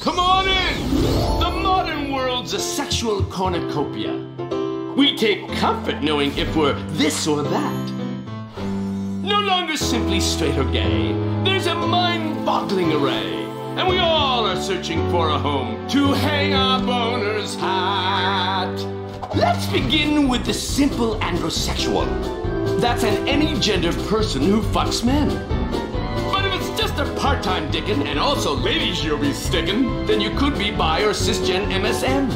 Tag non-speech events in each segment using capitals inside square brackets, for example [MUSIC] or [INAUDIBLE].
Come on in! The modern world's a sexual cornucopia. We take comfort knowing if we're this or that. No longer simply straight or gay, there's a mind boggling array. And we all are searching for a home to hang our boner's hat. Let's begin with the simple androsexual. That's an any gender person who fucks men. But if it's just a part-time dickin' and also ladies you'll be stickin', then you could be bi or cisgen MSM.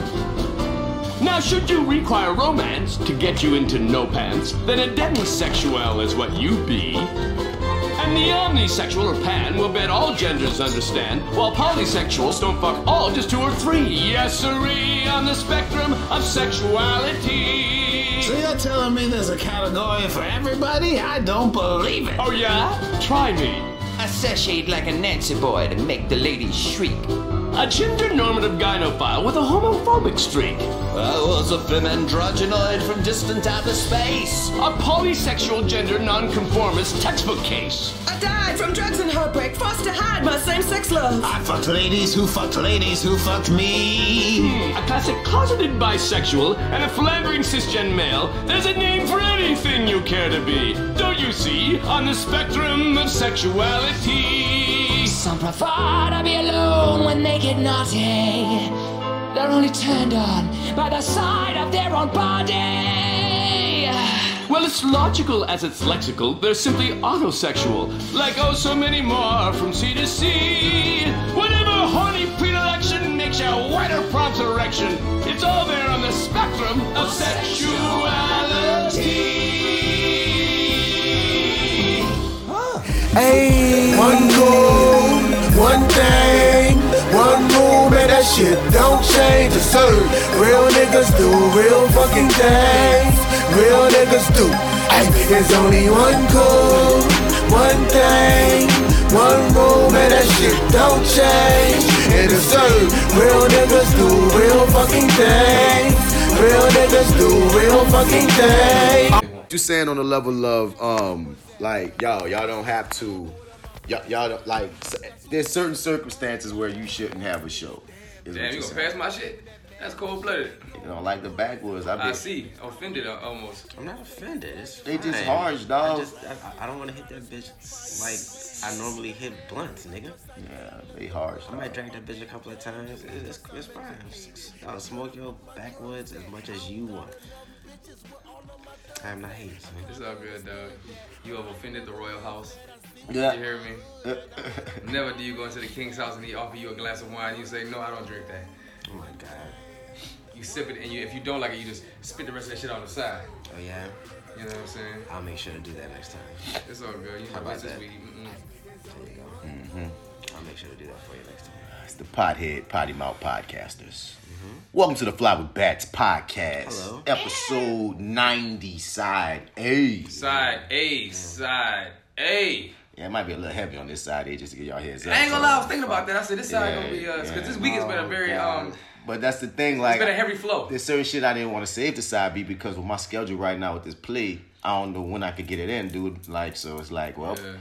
Now, should you require romance to get you into no pants, then a demisexual is what you be. And the omnisexual or pan will bet all genders understand, while polysexuals don't fuck all, just two or three. Yes, sirree, on the spectrum of sexuality. So you're telling me there's a category for everybody? I don't believe it. Oh yeah? Try me. Sashayed like a Nancy boy to make the ladies shriek. A gender normative gynophile with a homophobic streak. I was a femme androgynoid from distant outer space. A polysexual gender nonconformist textbook case. I died from drugs and heartbreak, forced to hide my same-sex love. I fucked ladies who fucked ladies who fucked me. Hmm, a classic closeted bisexual and a philandering cisgen male. There's a name for anything you care to be. Don't you see? On the spectrum of sexuality. Some prefer to be alone when they get naughty. They're only turned on by the sight of their own body. Well, it's logical as it's lexical. They're simply autosexual. Like oh, so many more from sea to sea. Whatever horny predilection makes you white or prompts erection. It's all there on the spectrum of sexuality. Hey, one goal, one thing, one rule, that shit don't change. It's certain. Real niggas do real fucking things. Real niggas do. Hey, there's only one goal, one thing, one rule, that shit don't change. And it's certain. Real niggas do real fucking things. Real niggas do real fucking things. you saying on the level of um like y'all y'all don't have to y'all, y'all don't like there's certain circumstances where you shouldn't have a show. is Damn, you're you gonna saying. pass my shit? That's cold blooded. You know, like the backwoods. I, I see. Offended uh, almost. I'm not offended. It's They just fine. harsh, dog. I just I, I don't want to hit that bitch like I normally hit blunts, nigga. Yeah, they harsh. I might drag that bitch a couple of times. It's, it's, it's fine. I'll smoke your backwoods as much as you want. I'm not hating. It's all good, dog. You have offended the royal house. Yeah. You hear me? [LAUGHS] Never do you go into the king's house and he offer you a glass of wine. You say, no, I don't drink that. Oh my god. You sip it and you, if you don't like it, you just spit the rest of that shit on the side. Oh yeah. You know what I'm saying? I'll make sure to do that next time. It's all good. You How know, about that? week. Mm-mm. There you go. Mm-hmm. I'll make sure to do that for you next time. It's the Pothead Potty Mouth Podcasters. Welcome to the Fly with Bats podcast. Hello. Episode 90, side A. Side A, side A. Yeah, it might be a little heavy on this side A just to get y'all heads up. I ain't gonna lie, I was thinking about that. I said this side Yeah, gonna be uh, because yeah. this week has been a very um, But that's the thing, it's like been a heavy flow. there's certain shit I didn't want to save the side B because with my schedule right now with this play, I don't know when I could get it in, dude. Like, so it's like, well, Yeah.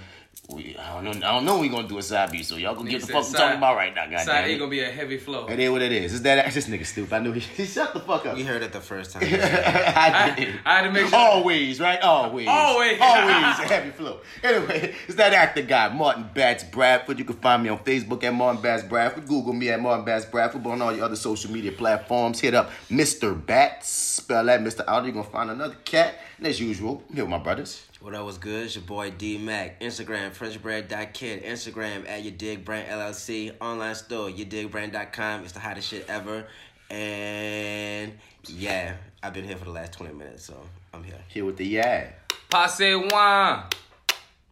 We, I don't know, I don't know we gonna do a side B, so y'all gonna get the said fuck we side- talking about right now, Side goddamn. A it. gonna be a heavy flow. It is what it is. Is that this nigga stupid? I knew he, [LAUGHS] he shut the fuck up. We heard it the first time. [LAUGHS] I did. I had to make sure. Always, right? Always. Always. Always a [LAUGHS] heavy flow. Anyway, it's that actor guy, Martin Bats Bradford. You can find me on Facebook at Martin Bats Bradford. Google me at Martin Bats Bradford. But on all your other social media platforms, hit up Mr. Bats. Spell that Mr. Out. You're going to find another cat. And as usual, I'm here with my brothers. What up was good? It's your boy D Mac. Instagram, FrenchBread.kid. Instagram at Ya Dig Brand LLC. Online store, YaDigBrand.com. It's the hottest shit ever. And yeah, I've been here for the last 20 minutes, so I'm here. Here with the yeah. Passe wine.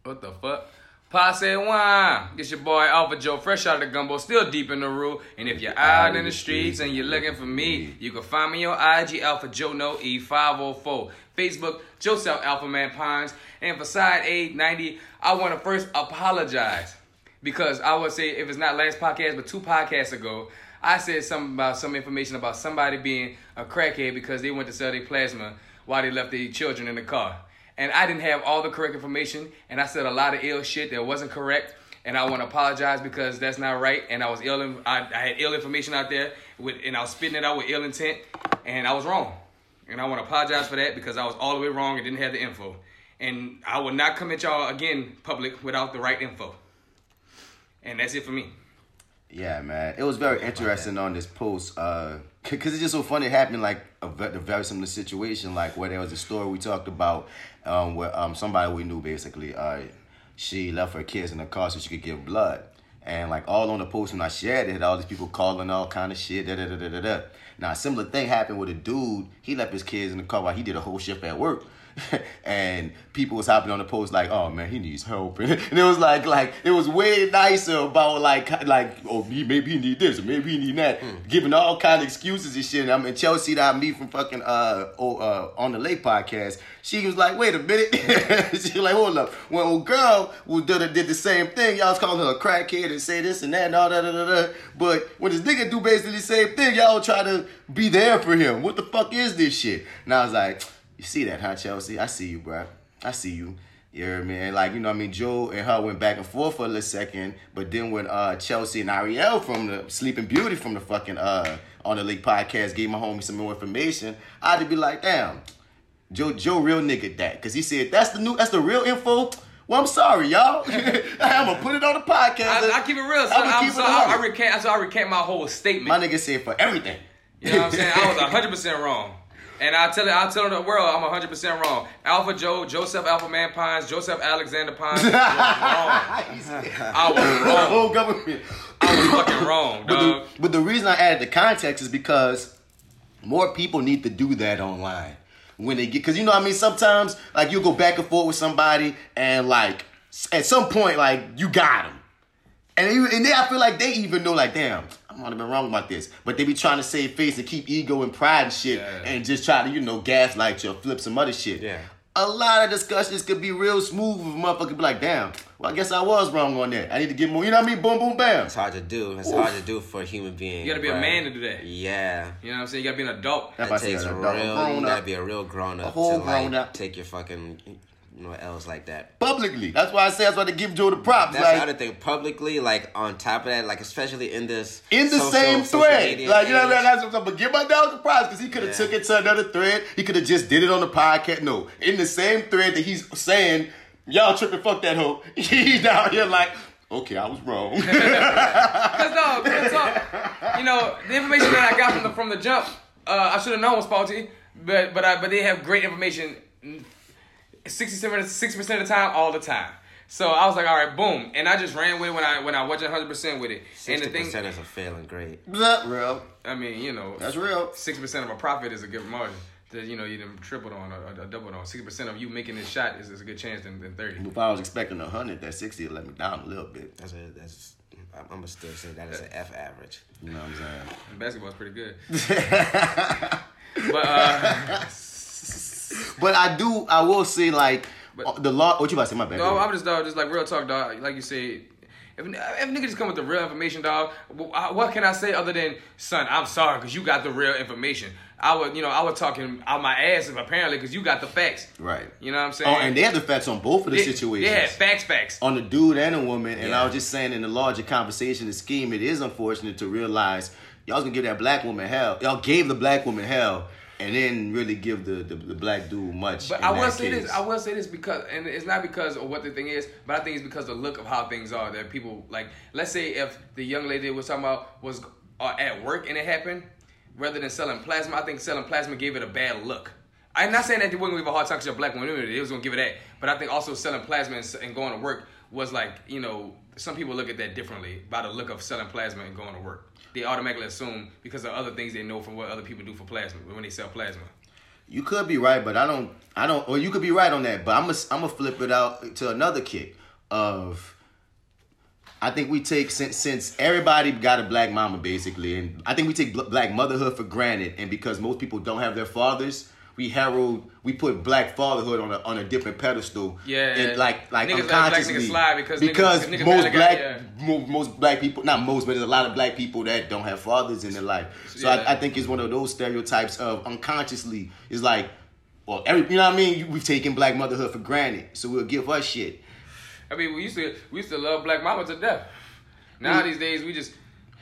What the fuck? Passe wine. It's your boy Alpha Joe, fresh out of the gumbo, still deep in the room. And if you're out in the streets and you're looking for me, you can find me on IG Alpha Joe No E504. Facebook Joseph Alpha Man Pines. And for side A90, I want to first apologize because I would say if it's not last podcast, but two podcasts ago, I said something about some information about somebody being a crackhead because they went to sell their plasma while they left their children in the car. And I didn't have all the correct information, and I said a lot of ill shit that wasn't correct. and I want to apologize because that's not right. And I was ill. I, I had ill information out there, with, and I was spitting it out with ill intent, and I was wrong. And I want to apologize for that because I was all the way wrong and didn't have the info. And I will not come at y'all again, public, without the right info. And that's it for me. Yeah, man. It was very interesting on this post. Uh, [LAUGHS] cause it's just so funny. It happened like a, a very similar situation, like where there was a story we talked about, um, where um somebody we knew basically, uh, she left her kids in the car so she could give blood, and like all on the post when I shared it, all these people calling all kind of shit. Da da da da da da. Now a similar thing happened with a dude. He left his kids in the car while he did a whole shift at work. [LAUGHS] and people was hopping on the post like, "Oh man, he needs help," [LAUGHS] and it was like, like it was way nicer about like, like, oh, he, maybe he need this, or maybe he need that, giving all kind of excuses and shit. And I'm in Chelsea that I meet from fucking uh, oh, uh on the Lake podcast. She was like, "Wait a minute," [LAUGHS] she was like, "Hold up." When old girl who did, did the same thing, y'all was calling her a crackhead and say this and that and all that, da, da, da. but when this nigga do basically the same thing, y'all try to be there for him. What the fuck is this shit? And I was like. You see that, huh, Chelsea? I see you, bro. I see you. What I? Like, you know what I mean? Joe and her went back and forth for a little second, but then when uh Chelsea and Ariel from the Sleeping Beauty from the fucking uh on the Lake podcast gave my homie some more information, I had to be like, damn, Joe Joe real nigga that. Cause he said that's the new that's the real info. Well, I'm sorry, y'all. [LAUGHS] I'm gonna put it on the podcast. I, I keep it real. So I'ma I'm, keep so it I, I recant. So I recant my whole statement. My nigga said for everything. You know what I'm saying? I was [LAUGHS] 100 percent wrong. And I tell it, I tell the world I'm 100 percent wrong. Alpha Joe, Joseph Alpha Man Pines, Joseph Alexander Pines was wrong. I was [LAUGHS] the wrong. whole government. I was fucking wrong, But the, but the reason I added the context is because more people need to do that online when they get because you know what I mean sometimes like you'll go back and forth with somebody and like at some point like you got them and you, and then I feel like they even know like damn I might have been wrong about this but they be trying to save face and keep ego and pride and shit Yeah. and just try to you know gaslight you or flip some other shit Yeah. a lot of discussions could be real smooth if a motherfucker be like damn well I guess I was wrong on that I need to get more you know what I mean boom boom bam It's hard to do. It's hard to do for a human being. You gotta be a man to do that. Yeah. You know what I'm saying? You gotta be an adult. That's It why I takes a real. grown You gotta be a real grown up A whole to grown like up. take your fucking you know L's like that. publicly that's why I say that's why they give Joe the props That's like, the other thing. Publicly, like on top of that, like especially in this in the social- same thread. Like, you know what I mean? age. That's what I'm saying. But give my dog the prize because he could have Yeah. took it to another thread. He could have just did it on the podcast. No, in the same thread that he's saying, y'all tripping, fuck that hoe. [LAUGHS] He's down here like, okay, I was wrong. [LAUGHS] Cause no, real talk. You know, the information that I got from the from the jump, uh, I should have known was faulty. But but I, but they have great information, sixty-seven, six percent of the time, all the time. So I was like, all right, boom, and I just ran with it when I when I wasn't hundred percent with it. And Sixty the thing, percent is a failing grade. That's real. I mean, you know, That's real. six percent of a profit is a good margin. That you know you done tripled on or, or doubled on. Sixty percent of you making this shot is, is a good chance than, than thirty. If I was expecting a hundred, that sixty would let me down a little bit. That's a that's. I'm gonna still say that is an F average. You know what I'm saying? And basketball's pretty good. [LAUGHS] but uh, But I do, I will say, like, uh, the law. What you about to say? My bad. No, I'm just dog, just like real talk, dog. Like you say, if, if niggas just come with the real information, dog, what can I say other than, son, I'm sorry because you got the real information. I would, you know, I was talking out my ass apparently because you got the facts. Right. You know what I'm saying? Oh, and they have the facts on both of the They- situations. Yeah, facts, facts. on the dude and a woman. And I was just saying in the larger conversation, the scheme, it is unfortunate to realize y'all was gonna give that black woman hell. Y'all gave the black woman hell and then really give the, the, the black dude much. But I will say case. this. I will say this because, and it's not because of what the thing is, but I think it's because the look of how things are. That people like, let's say if the young lady was talking about was uh, at work and it happened, rather than selling plasma, I think selling plasma gave it a bad look. I'm not saying that they wouldn't give a hard time you're a black woman. They was gonna give it that, but I think also selling plasma and, and going to work was like, you know, some people look at that differently by the look of selling plasma and going to work. They automatically assume because of other things they know from what other people do for plasma when they sell plasma. You could be right, but I don't. I don't. Or you could be right on that, but I'm gonna. I'm gonna flip it out to another kick of. I think we take since since everybody got a black mama basically, and I think we take bl- black motherhood for granted, and because most people don't have their fathers, we herald we put black fatherhood on a on a different pedestal. Yeah. and like like Niggas black unconsciously niggas slide because niggas- because niggas most black yeah. mo- most black people not most but there's a lot of black people that don't have fathers in their life. So Yeah. I, I think it's one of those stereotypes of unconsciously is like, well, every you know what I mean. We've taken black motherhood for granted, so we'll give her shit. I mean, we used to we used to love Black Mama to death. Now mm. these days we just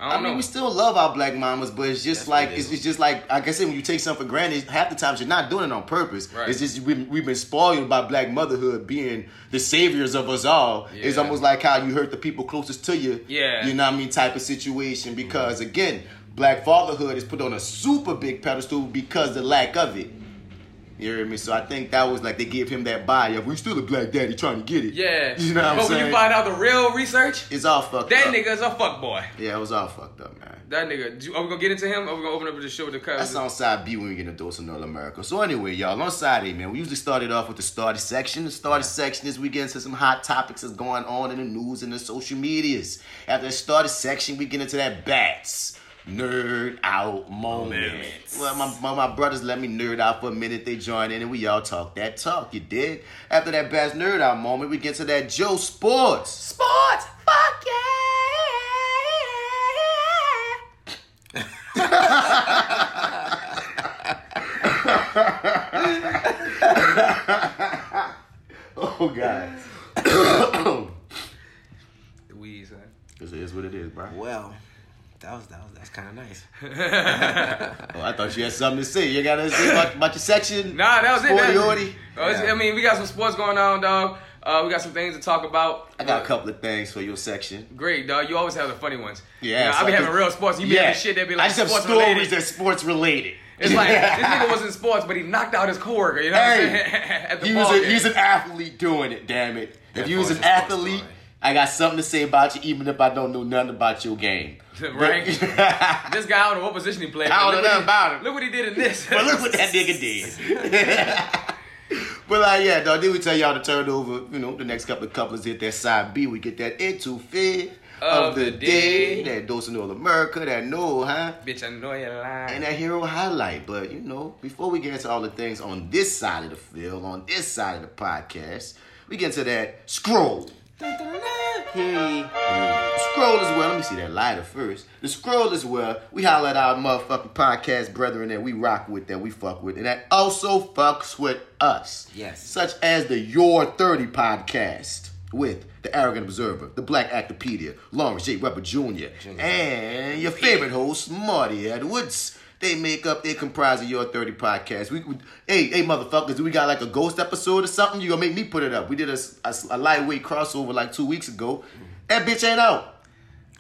I I mean, we still love our black mamas, but it's just That's like it it's, it's just like like I said, when you take something for granted, half the times you're not doing it on purpose. Right. It's just we've, we've been spoiled by black motherhood being the saviors of us all. It's almost like how you hurt the people closest to you. Yeah. you know what I mean, type of situation. Because again, black fatherhood is put on a super big pedestal because the lack of it. You hear me? So I think that was like they gave him that buy of we still a black daddy trying to get it. yeah. you know what I'm but when you find out the real research, it's all fucked that up. That nigga's a fuck boy. Yeah, it was all fucked up, man. That nigga. do- Are we gonna get into him? Or are we gonna open up the show with the That's cousins? on side B when we get into Dose of North America. So anyway, y'all, on side A, man, we usually started off with the starter section. The starter section is we get into some hot topics that's going on in the news and the social medias. After the starter section, we get into that bats. Nerd out moment. Well, my, my, my brothers let me nerd out for a minute. They join in and we all talk that talk, you dig? After that bats nerd out moment, we get to that Joe Sports. Sports! Fuck yeah! [LAUGHS] oh, God. The weed, son. This is what it is, bro. Well, that was that was that's kind of nice. [LAUGHS] Oh, I thought you had something to say. You got to say about, about your section? [LAUGHS] Nah, that was it. Sporty That- orty? Oh, it's- I mean, we got some sports going on, dog. Uh, we got some things to talk about. I got a couple of things for your section. Great, dog. You always have the funny ones. Yeah, You know, I be so- having real sports. You be having shit that be like I like just have sports stories related. that's sports related. It's like [LAUGHS] this nigga was in sports, but he knocked out his coworker. You know what I'm Hey, saying? At the he was a, game. he's an athlete doing it. Damn it! If you was an Therefore, it's a sports athlete, story. I got something to say about you, even if I don't know nothing about your game. [LAUGHS] Right. [LAUGHS] this guy, I don't know what position he played. I don't know nothing about him. Look what he did in this. But look what that [LAUGHS] nigga did. but like, yeah, dog. Then we tell y'all to turn over. You know, the next couple of couplers hit that side B. We get that into fifth of, the, day. That dose of North America. That no, huh? Bitch, I know you're lying. And that hero highlight. But you know, before we get into all the things on this side of the field, on this side of the podcast, we get into that scroll. Hey, Scroll as well. Let me see that lighter first. The scroll as well. We holler at our motherfucking podcast brethren that we rock with, that we fuck with, and that also fucks with us. Yes. Such as the Your 30 podcast with the Arrogant Observer, the Black Actopedia, Lawrence J. Webber Jr., and your favorite host, Marty Edwards. They make up, they comprise of Your 30 podcast. We, we- hey, hey, motherfuckers, do we got like a ghost episode or something? You gonna make me put it up? We did a, a, a lightweight crossover like two weeks ago. That bitch ain't out.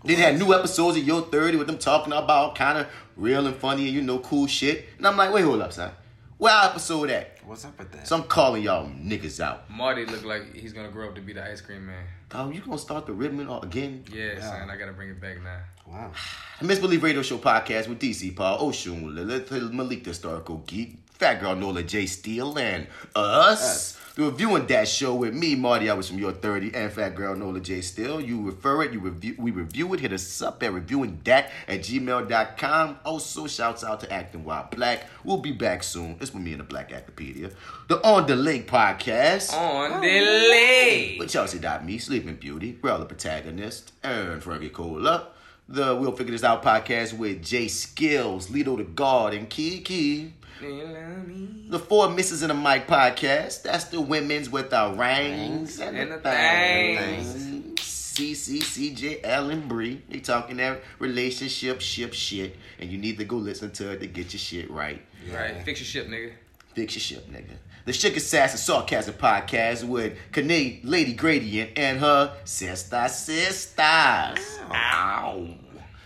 Then they had new episodes of Yo 30 with them talking about kind of real and funny and you know cool shit. And I'm like, wait, hold up, son. Where our episode at? what's up with that? So I'm calling y'all niggas out. Marty look like he's gonna grow up to be the ice cream man. Oh, you gonna start the ribbon all- again? Yeah, son, I gotta bring it back now. Wow. The Misbelief Radio Show podcast with DC Paul, Oshun, Lilith, Malik the Historical Geek, Fat Girl Nola J Steele, and us. The ReviewingDAT show with me, Marty I was from Your 30, and Fat Girl Nola J Steele. You refer it, you review, we review it. Hit us up at ReviewingDAT at gmail.com. Also, shouts out to Acting While Black. We'll be back soon. It's with me and the Black Actopedia. The On the Lake podcast. On delay. With Chelsea.me, Sleeping Beauty, Brother Protagonist, and Frankie Cola. The We'll Figure This Out podcast with Jay Skills, Lido the God, and Kiki. The Four Misses in a Mic podcast. That's the women's with the rings and, And the the things. CC, CJ, and Bree. They talking that relationship ship shit. And you need to go listen to it to get your shit right. Right, fix your ship, nigga. Fix your ship, nigga. The Shook Assassin Sarcasm Podcast with Kane Lady Gradient and her sister sisters. Ow.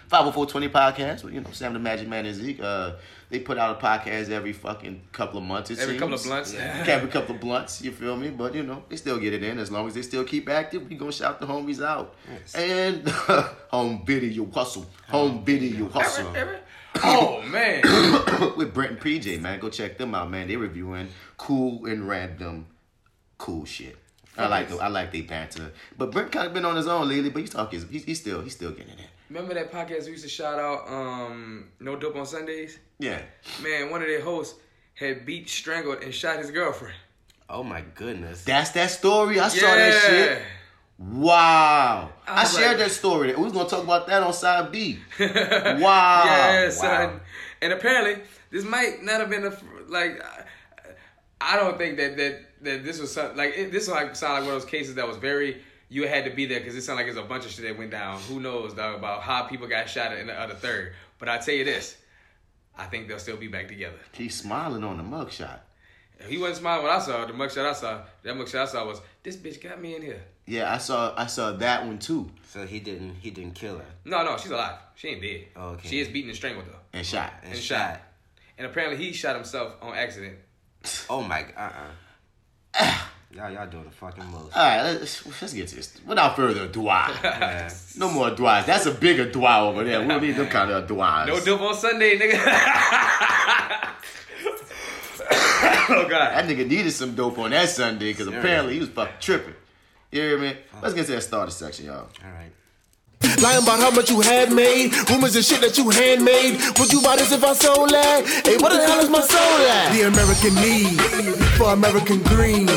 50420 Podcast you know, Sam the Magic Man and Zeke. Uh, they put out a podcast every fucking couple of months, it Every seems. couple of blunts. Every couple of blunts, you feel me? But, you know, they still get it in. As long as they still keep active, we gonna shout the homies out. And [LAUGHS] home video hustle. Home video hustle. Oh [COUGHS] man. [COUGHS] with Brent and PJ, man. Go check them out, man. They reviewing cool and random cool shit. I like the, I like they banter. But Brent kind of been on his own lately, but he's talking. He's, he's still he's still getting it. Remember that podcast we used to shout out, um, No Dope on Sundays? Yeah. Man, one of their hosts had beat, strangled, and shot his girlfriend. Oh my goodness. That's that story. I saw that shit. Wow. I, I shared like- that story. We was gonna talk about that on side B. [LAUGHS] wow. yeah, son. Wow. And apparently, this might not have been a like. I- don't think that that that this was something like it, this like sound like one of those cases that was very you had to be there because it sounded like there's a bunch of shit that went down. Who knows, dog, about how people got shot in the other third. But I tell you this, I think they'll still be back together. He's smiling on the mugshot. He wasn't smiling when I saw the mugshot I saw. That mugshot I saw was this bitch got me in here. Yeah, I saw I saw that one too. So he didn't he didn't kill her No, no, she's alive. She ain't dead. Oh, okay. She is beaten and strangled though, And shot. and, and shot. shot. And apparently he shot himself on accident. [LAUGHS] Oh my god. uh uh Y'all y'all doing the fucking most. All right, let's, let's get to this. Without further ado, [LAUGHS] no more dwys. That's a bigger dwy over there. We don't need them [LAUGHS] kind of dwys. No dope on Sunday, nigga. oh god. That nigga needed some dope on that Sunday because apparently he was fucking tripping. You hear me? Let's get to that starter section, y'all. All right. Lying about how much you had made. Rumors and shit that you handmade. Would you buy this if I sold that? Hey, what the hell is my soul at? The American need for American green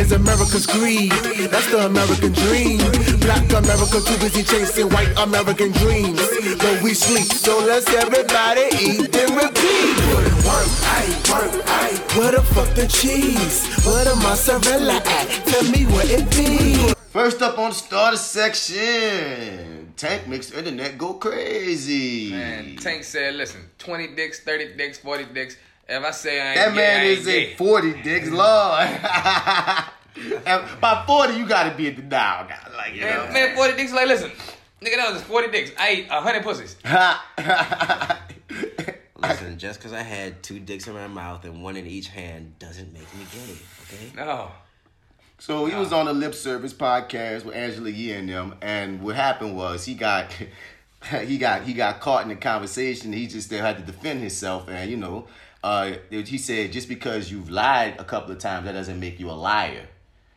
is America's greed. That's the American dream. Black America too busy chasing white American dreams. But we sleep, so let's everybody eat and repeat. Work, aye, work, aye. Where the fuck the cheese? Where the mozzarella at? Tell me where it be. First up on the starter section, Tank makes the internet go crazy. Man, Tank said, listen, 20 dicks, 30 dicks, 40 dicks. If I say I ain't that gay, man I is gay. a 40 dicks, Lord. [LAUGHS] By 40, you gotta be at the dial now. Like, you know. Man, man, 40 dicks, like, listen. Nigga, that was 40 dicks. I ate 100 pussies. [LAUGHS] Listen, just because I had two dicks in my mouth and one in each hand doesn't make me gay. Okay. No. So he was on the lip service podcast with Angela Yee and them, and what happened was he got [LAUGHS] he got he got caught in the conversation. He just still had to defend himself, and you know, uh, he said just because you've lied a couple of times, that doesn't make you a liar.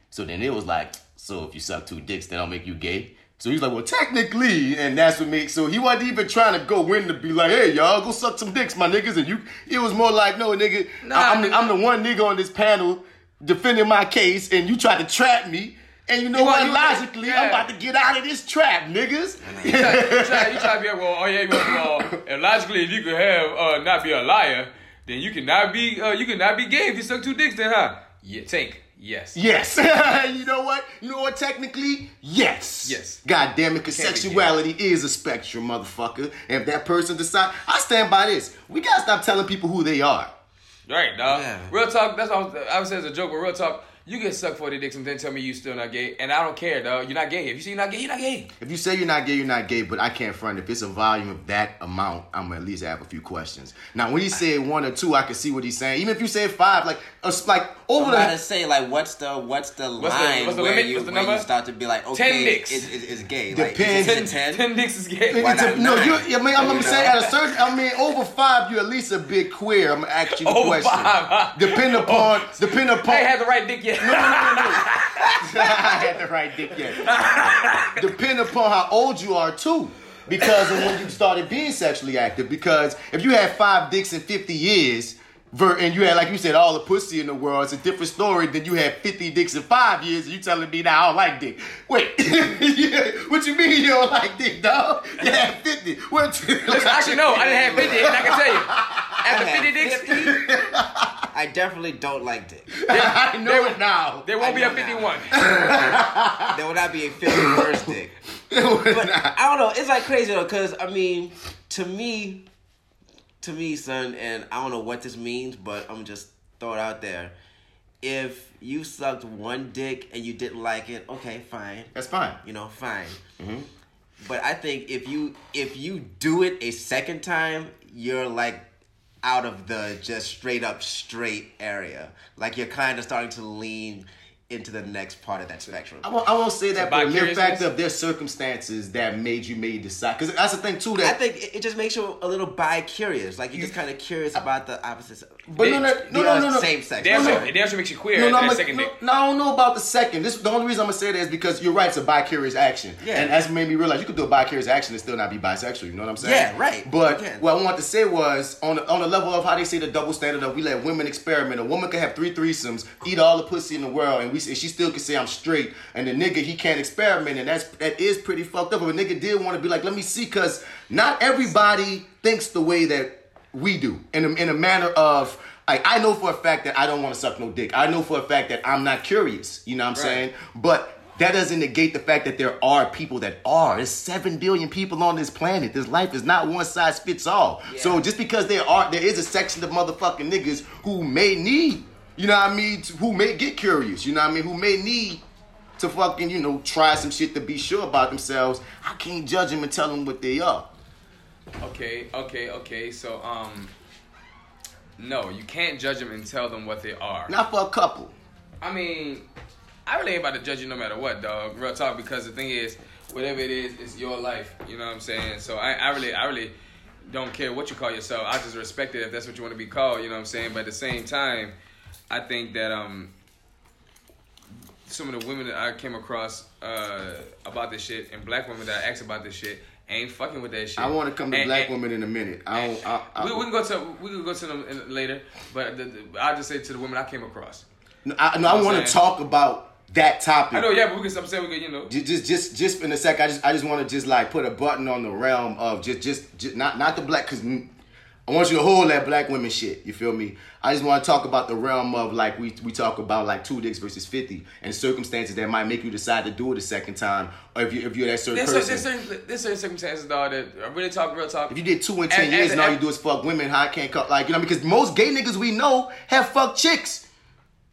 So then it was like, so if you suck two dicks, that don't make you gay. So he's like, well, technically, and that's what makes. So he wasn't even trying to go in to be like, hey, y'all, go suck some dicks, my niggas. And you, it was more like, no, nigga, Nah, I- I'm, the. I'm the one nigga on this panel defending my case, and you tried to trap me. And you know You what? you- Logically, yeah. I'm about to get out of this trap, niggas. You try, you try, you try to be like, well, oh yeah, well, and logically, if you could have uh, not be a liar, then you can not be uh, you can not be gay if you suck two dicks, then huh? Yeah, Tank, yes. Yes. [LAUGHS] you know what? You know what? Technically, yes. Yes. God damn it, because Can't be sexuality is a spectrum, motherfucker. And if that person decide, I stand by this. We gotta stop telling people who they are. Right, dog. Yeah. Real talk. That's what I was, I was saying as a joke, but real talk. You get sucked 40 dicks and then tell me you still not gay, and I don't care, dog. You're not gay. If you say you're not gay, you're not gay. If you say you're not gay, you're not gay, but I can't front. If it's a volume of that amount, I'm gonna at least have a few questions. Now, when he said one or two, I can see what he's saying. Even if you say five, like, uh, like over I'm the about to say like, what's the what's the What's the- line what's the where limit? you What's the where you start to be like, okay, dicks. It's, it's, it's gay. Like, is it 10? [LAUGHS] 10 dicks is gay. Why It's a- not no, you. I mean, I'm, I'm You saying at a certain. I mean, over five, you at least a bit queer. I'm gonna ask you the Over question. five. Depend upon. [LAUGHS] Depend upon. ain't had the right dick yet. [LAUGHS] I had the right dick yet. Depend upon how old you are too. Because of when you started being sexually active. Because if you had five dicks in 50 years, ver- and you had, like you said, all the pussy in the world, it's a different story than you had 50 dicks in five years, and you telling me now I don't like dick. Wait, [LAUGHS] Yeah, what you mean you don't like dick, dog? You had 50. What? Listen, actually, no, I didn't have 50, and I can tell you. After I 50 dicks, had I definitely don't like dick. [LAUGHS] I know it now. there won't I be a 51. [LAUGHS] There would not be a filthy first dick. But I don't know. It's like crazy though, cause I mean, to me, to me, son, and I don't know what this means, but I'm just throw it out there. If you sucked one dick and you didn't like it, okay, fine. That's fine. You know, fine. Mm-hmm. But I think if you if you do it a second time, you're like out of the just straight up straight area. Like you're kind of starting to lean into the next part of that spectrum. I won't, I won't say that, but the mere fact of their circumstances that made you maybe decide. Because that's the thing, too, that. I think it, it just makes you a little bi curious. Like you're just kind of curious about the opposites. But no, no, the no, no, no, no. same sex. Damn No, sure, no. it damn sure makes you queer No, no, after I'm that like, second no, dick. no, I don't know about the second. This the only reason I'm gonna say that is because you're right. It's a bi-curious action, Yeah. and that's made me realize you could do a bi-curious action and still not be bisexual. You know what I'm saying? Yeah, right. But You can. what I wanted to say was on the, on the level of how they say the double standard of we let women experiment. A woman can have three threesomes, eat all the pussy in the world, and we and she still can say I'm straight. And the nigga he can't experiment, and that's that is pretty fucked up. If a nigga did want to be like, let me see, cause not everybody thinks the way that we do in a, in a manner of like I know for a fact that I don't want to suck no dick. I know for a fact that I'm not curious. You know what I'm saying? But that doesn't negate the fact that there are people that are. There's seven billion people on this planet. This life is not one size fits all. So just because there are, there is a section of motherfucking niggas who may need, you know what I mean, who may get curious, you know what I mean, who may need to fucking, you know, try some shit to be sure about themselves. I can't judge them and tell them what they are. Okay, okay, okay. So, um, no, you can't judge them and tell them what they are. Not for a couple. I mean, I really ain't about to judge you no matter what, dog. Real talk, because the thing is, whatever it is, it's your life. You know what I'm saying? So I, I really, I really don't care what you call yourself. I just respect it if that's what you want to be called. You know what I'm saying? But at the same time, I think that um, some of the women that I came across uh, about this shit and black women that I asked about this shit ain't fucking with that shit. I want to come to And- black and- women in a minute. I don't. I, I, we, we can go to we can go to them in- later, but the, the, I'll just say to the women I came across. No, I, no, I want to talk about that topic. I know, yeah, but we can. I'm saying we can, you know. Ju- Just, just, just in a sec. I just, I just want to just like put a button on the realm of just, just, just not, not the black, because I want you to hold that black women shit. You feel me? I just want to talk about the realm of like we, we talk about like two dicks versus fifty and circumstances that might make you decide to do it a second time, or if you, if you're that certain There's, person. certain, there's, certain, there's certain circumstances, dog, that I really talk real talk. If you did two in ten And- years and- and all you do is fuck women, how I can't cut like you know because most gay niggas we know have fucked chicks.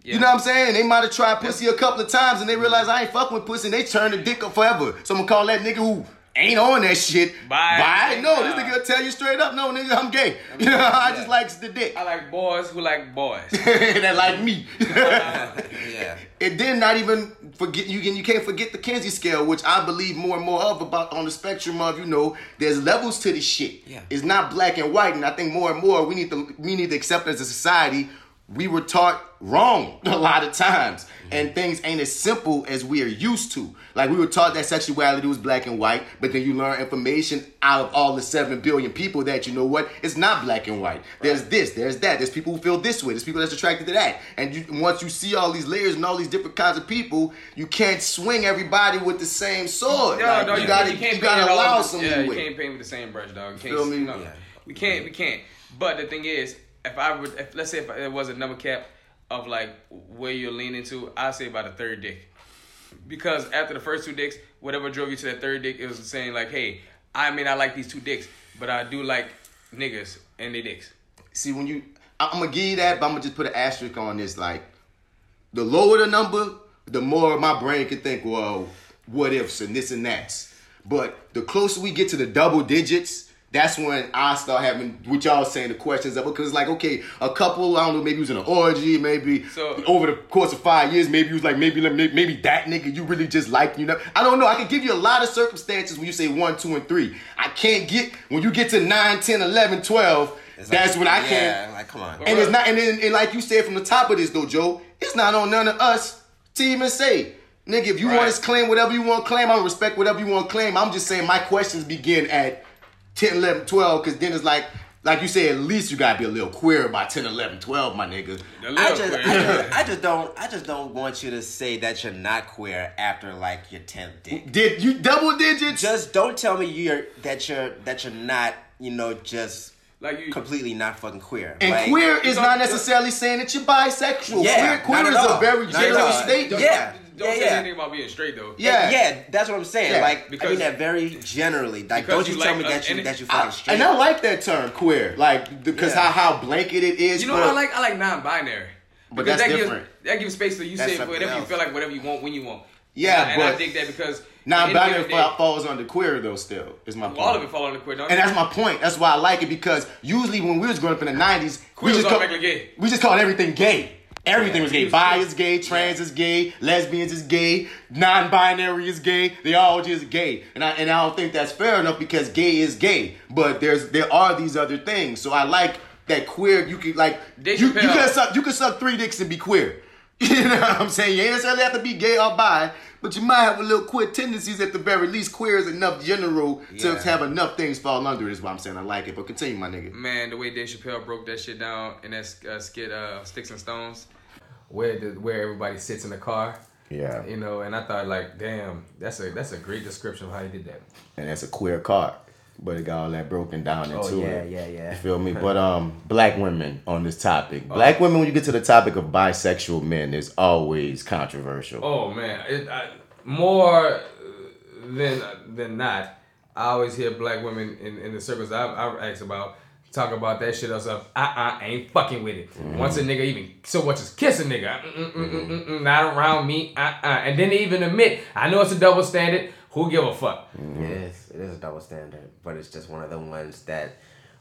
You know what I'm saying? They might have tried pussy a couple of times and they realize I ain't fucking with pussy and they turn the dick up forever. So I'm gonna call that nigga who ain't on that shit. Bye. Bye. No, this nigga tell you straight up, no nigga, I'm gay. [LAUGHS] You know, I just likes the dick. I like boys who like boys. [LAUGHS] that like me. Yeah. [LAUGHS] And then not even forget you can you can't forget the Kinsey scale, which I believe more and more of about on the spectrum of you know there's levels to this shit. Yeah. It's not black and white, and I think more and more we need to we need to accept as a society we were taught wrong [LAUGHS] a lot of times, and things ain't as simple as we are used to. Like we were taught that sexuality was black and white, but then you learn information out of all the seven billion people that you know what it's not black and white. There's this, there's that. There's people who feel this way. There's people that's attracted to that. And you, once you see all these layers and all these different kinds of people, you can't swing everybody with the same sword. No, Like, no, you, gotta, can't you gotta allow some Yeah, you can't paint with the same brush, dog. You can't, Feel me? no. Yeah. We can't, we can't. But the thing is, if I would, if let's say if there was a number cap of like where you're leaning to, I'd say about a third dick. Because after the first two dicks, whatever drove you to that third dick, it was saying like, hey, I mean I like these two dicks, but I do like niggas and they dicks. See, when you, I'm gonna give you that, but I'm gonna just put an asterisk on this. Like, the lower the number, the more my brain can think, well, what ifs and this and that. But the closer we get to the double digits, that's when I start having what y'all saying the questions of because like okay, a couple I don't know maybe he was in an orgy, maybe So- over the course of five years, maybe he was like maybe maybe maybe that nigga you really just like you know I don't know. I can give you a lot of circumstances when you say one, two, and three. I can't get when you get to 9, 10, 11, 12, It's That's like- when I yeah, can't. Like, come on. And it's not, and then, and like you said from the top of this though, Joe, it's not on none of us to even say, nigga, if you Right. want to claim whatever you want to claim, I respect whatever you want to claim. I'm just saying my questions begin at 10, 11, 12, because then it's like, like you said, at least you gotta be a little queer by 10, 11, 12, my nigga. A I little just. I, just, I just don't, I just don't want you to say that you're not queer after like your tenth dick. Did you double digits? Just don't tell me you're that you're that you're not, you know, just Like you, completely not fucking queer. and Like, queer is don't- necessarily saying that you're bisexual. Yeah, queer queer not is at a very Not general at all. statement. Yeah. Don't Yeah, say yeah. anything about being straight though. Yeah. Yeah, that's what I'm saying. Yeah. Like, I Because- mean that very generally. Like, don't you, you tell like me us- that you that you I- fucking straight. and I like that term, queer, like because Yeah. how how blanket it is. You know but- what I like? I like non-binary. But Because that's that different. Gives, that gives space for you That's say something whatever you feel like, whatever you want, when you want. Yeah, and, I- and I but dig that because Non-binary at the the falls under queer though. Still, is my point. all of it fall on the queer. Don't And it? that's my point. That's why I like it because usually when we was growing up in the nineties, we Queer just called, gay. we just called everything gay. Everything was gay. Bi is gay, trans is gay, lesbians is gay, non-binary is gay. They all just gay, and I and I don't think that's fair enough because gay is gay. But there's there are these other things. So I like that queer. You can like you, you can suck you can suck three dicks and be queer. [LAUGHS] You know what I'm saying? You ain't necessarily have to be gay or bi, but you might have a little queer tendencies at the very least. Queer is enough general to Yeah. have enough things fall under it, is what I'm saying. I like it. But continue, my nigga. Man, the way Dave Chappelle broke that shit down in that uh, skit, uh, Sticks and Stones, where the, where everybody sits in the car. Yeah. You know, and I thought like, damn, that's a that's a great description of how he did that. And that's a queer card. But it got all that broken down into Oh, yeah, it. yeah, yeah. You feel me? [LAUGHS] But um black women on this topic. Black women when you get to the topic of bisexual men is always controversial. Oh man, it, I, more than than not, I always hear black women in, in the circles I've I asked about talk about that shit. I was like, uh uh, ain't fucking with it. Once a nigga even so much as kiss a nigga, mm, mm, mm, mm, mm, not around me, uh uh. And then they even admit, I know it's a double standard. Who give a fuck? It is. It is a double standard, but it's just one of the ones that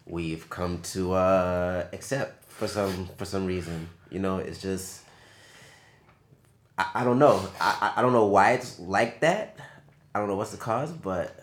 we've come to uh, accept for some for some reason. You know, it's just I, I don't know. I, I I don't know why it's like that. I don't know what's the cause, but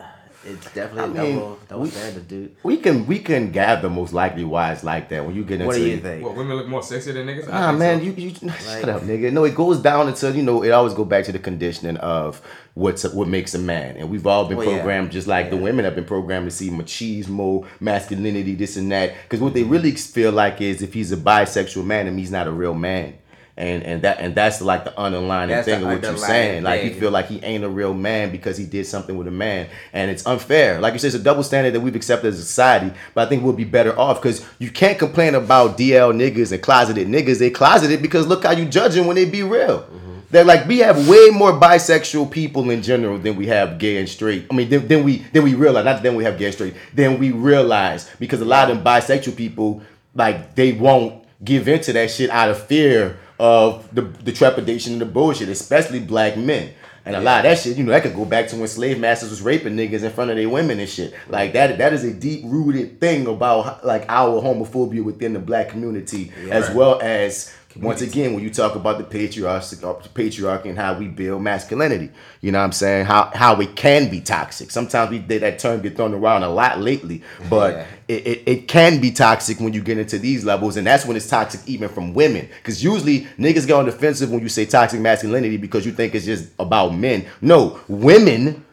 it's definitely I a mean, double double we- standard, dude. We can we can gather most likely why it's like that when you get into What do you think? What women look more sexy than niggas? I Ah man, so. you you shut up, nigga. No, it goes down into you know it always go back to the conditioning of what's what makes a man, and we've all been Well, yeah. programmed just like the women have been programmed to see machismo, masculinity, this and that. Because what they really feel like is if he's a bisexual man, then he's not a real man. And and that and that's like the underlying That's thing the of what you're saying. Like you feel like he ain't a real man because he did something with a man, and it's unfair. Like you said, it's a double standard that we've accepted as a society. But I think we'll be better off because you can't complain about DL niggas and closeted niggas. They closeted because look how you judge them when they be real. Mm-hmm. They're like we have way more bisexual people in general than we have gay and straight. I mean, then, than we then we realize. Not then we have gay and straight. Then we realize because a lot of them bisexual people like they won't give into that shit out of fear of the the trepidation and the bullshit, especially black men. And a lot of that shit, you know, that could go back to when slave masters was raping niggas in front of their women and shit. Like that, that is a deep rooted thing about like our homophobia within the black community, as well as once again when you talk about the patriarchy, patriarchy and how we build masculinity. You know what I'm saying? How how it can be toxic. Sometimes we that term get thrown around a lot lately, but Yeah. it, it, it can be toxic when you get into these levels, and that's when it's toxic even from women. Because usually niggas get on defensive when you say toxic masculinity because you think it's just about men. No, women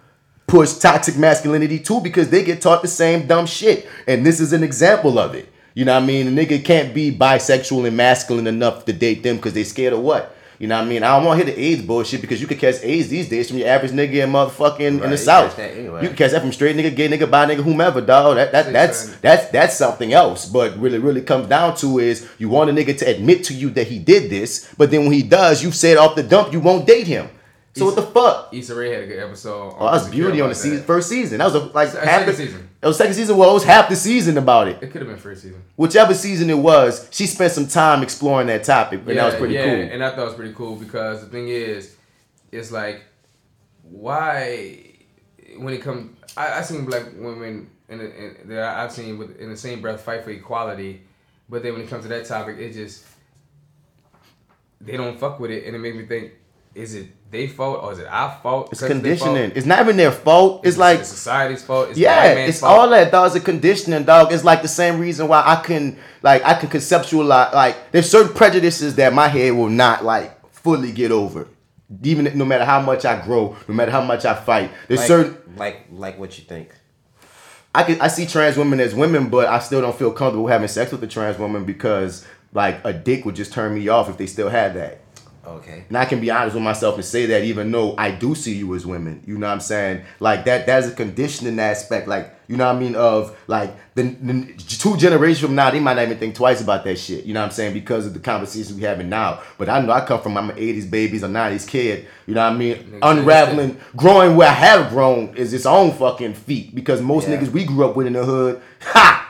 push toxic masculinity too because they get taught the same dumb shit. And this is an example of it. You know what I mean? A nigga can't be bisexual and masculine enough to date them because they scared of what? You know what I mean? I don't want to hear the AIDS bullshit because you can catch AIDS these days from your average nigga in motherfucking in the you South. catch that anyway. You can catch that from straight nigga, gay nigga, bi nigga, whomever, dog. That, that that's that's that's something else. But really, really comes down to is you want a nigga to admit to you that he did this, but then when he does, you said off the dump you won't date him. So what the fuck? Issa Rae had a good episode. Oh, that's Insecure beauty on the season, first season. That was a, like Se- half second the season. It was second season. Well, it was half the season about it. It could have been first season. Whichever season it was, she spent some time exploring that topic, and that was pretty yeah, cool. And I thought it was pretty cool because the thing is, it's like, why when it comes, I, I seen black women in, the, in that I've seen with in the same breath fight for equality, but then when it comes to that topic, it just they don't fuck with it, and it makes me think: is it their fault or is it our fault? It's conditioning. fault? It's not even their fault. It's like it's society's fault. It's yeah, man's it's fault. all that dog. It's a conditioning, dog. It's like the same reason why I can like I can conceptualize like there's certain prejudices that my head will not like fully get over. Even no matter how much I grow, no matter how much I fight, there's Like, certain like like what you think. I can I see trans women as women, but I still don't feel comfortable having sex with a trans woman because like a dick would just turn me off if they still had that. Okay. And I can be honest with myself and say that even though I do see you as women, you know what I'm saying? Like that that's a conditioning aspect. Like, you know what I mean? Of like the, the two generations from now, they might not even think twice about that shit. You know what I'm saying? Because of the conversations we having now. But I know I come from I'm an 80s babies, a 90s kid. You know what I mean? Unraveling, growing where I have grown is its own fucking feat. Because most Yeah. niggas we grew up with in the hood, [LAUGHS] ha!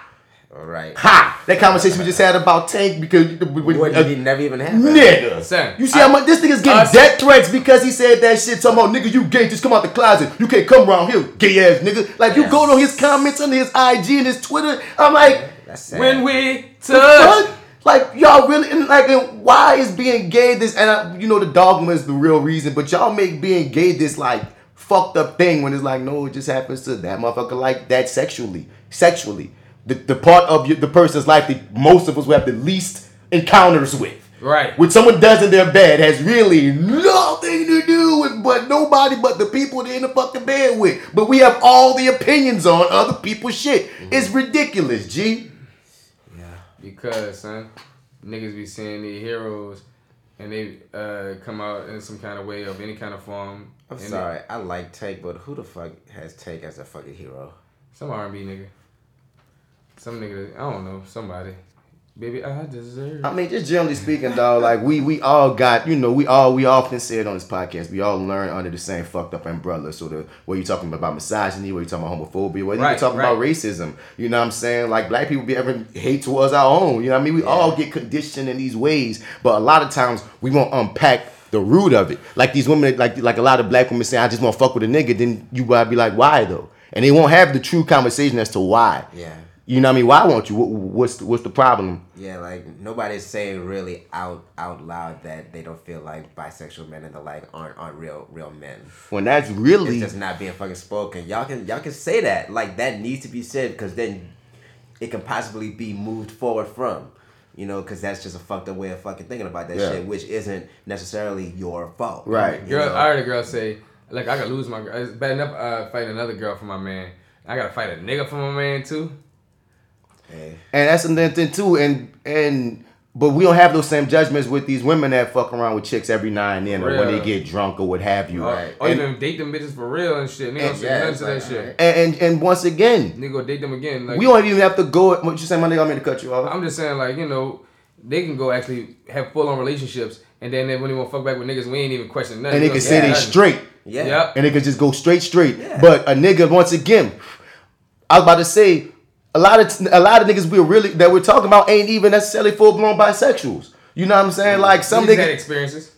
All right. Ha! That conversation we just had about Tank because What uh, did he never even have? that? Nigga. Son, You see I- how much this nigga's getting us- death threats because he said that shit talking about nigga you gay just come out the closet you can't come around here gay ass nigga like you go to his comments on his IG and his Twitter I'm like That's sad. when we touch. like y'all really and like and why is being gay this and I, you know the dogma is the real reason but y'all make being gay this like fucked up thing when it's like no it just happens to that motherfucker like that sexually sexually the, the part of your, the person's life that most of us will have the least encounters with Right. what someone does in their bed has really nothing to do with but nobody but the people they're in the fucking bed with. But we have all the opinions on other people's shit. It's ridiculous, G. Yeah. Because, son, niggas be seeing their heroes and they uh, come out in some kind of way of any kind of form. I'm And sorry. I like Tank, but who the fuck has Tank as a fucking hero? Some R&B nigga. Some nigga, I don't know, somebody. Baby, I deserve. I mean, just generally speaking, dog. Like we we all got, you know, we all we often say it on this podcast. We all learn under the same fucked up umbrella. So the where you talking about misogyny, where you talking about homophobia, where you Right, talking about racism. You know what I'm saying? Like black people be ever hate towards our own. You know what I mean? We all get conditioned in these ways, but a lot of times we won't unpack the root of it. Like these women, like like a lot of black women say, I just want to fuck with a nigga. Then you gotta be like, why though? And they won't have the true conversation as to why. Yeah. You know what I mean? Why won't you? What, what's the, what's the problem? Yeah, like nobody's saying really out out loud that they don't feel like bisexual men and the like aren't aren't real real men. When that's really It's just not being fucking spoken. Y'all can y'all can say that like that needs to be said because then it can possibly be moved forward from. You know, because that's just a fucked up way of fucking thinking about that Yeah. shit, which isn't necessarily your fault. Right. You Girl, know? I heard a girl say, like, I could lose my girl. It's bad enough uh, fighting another girl for my man. I gotta fight a nigga for my man too. Hey. And that's another thing too. And and but we don't have those same judgments with these women that fuck around with chicks every now and then, or when they get drunk or what have you. Or, or And, even date them bitches for real and shit. Nigga don't And- say yeah, nothing it's to that like, shit. alright. and and once again, Nigga date them again. Like, we don't even have to go. What you say, my nigga? I'm going to cut you off. I'm just saying, like, you know, they can go actually have full on relationships, and then when they want to fuck back with niggas, we ain't even question nothing. and they can don't say care they nothing. straight, Yeah. Yep. and they can just go straight, straight. Yeah. But a nigga, once again, I was about to say, a lot of a lot of niggas we're really that we're talking about ain't even necessarily full blown bisexuals. You know what I'm saying? Mm. Like some Niggas had experiences.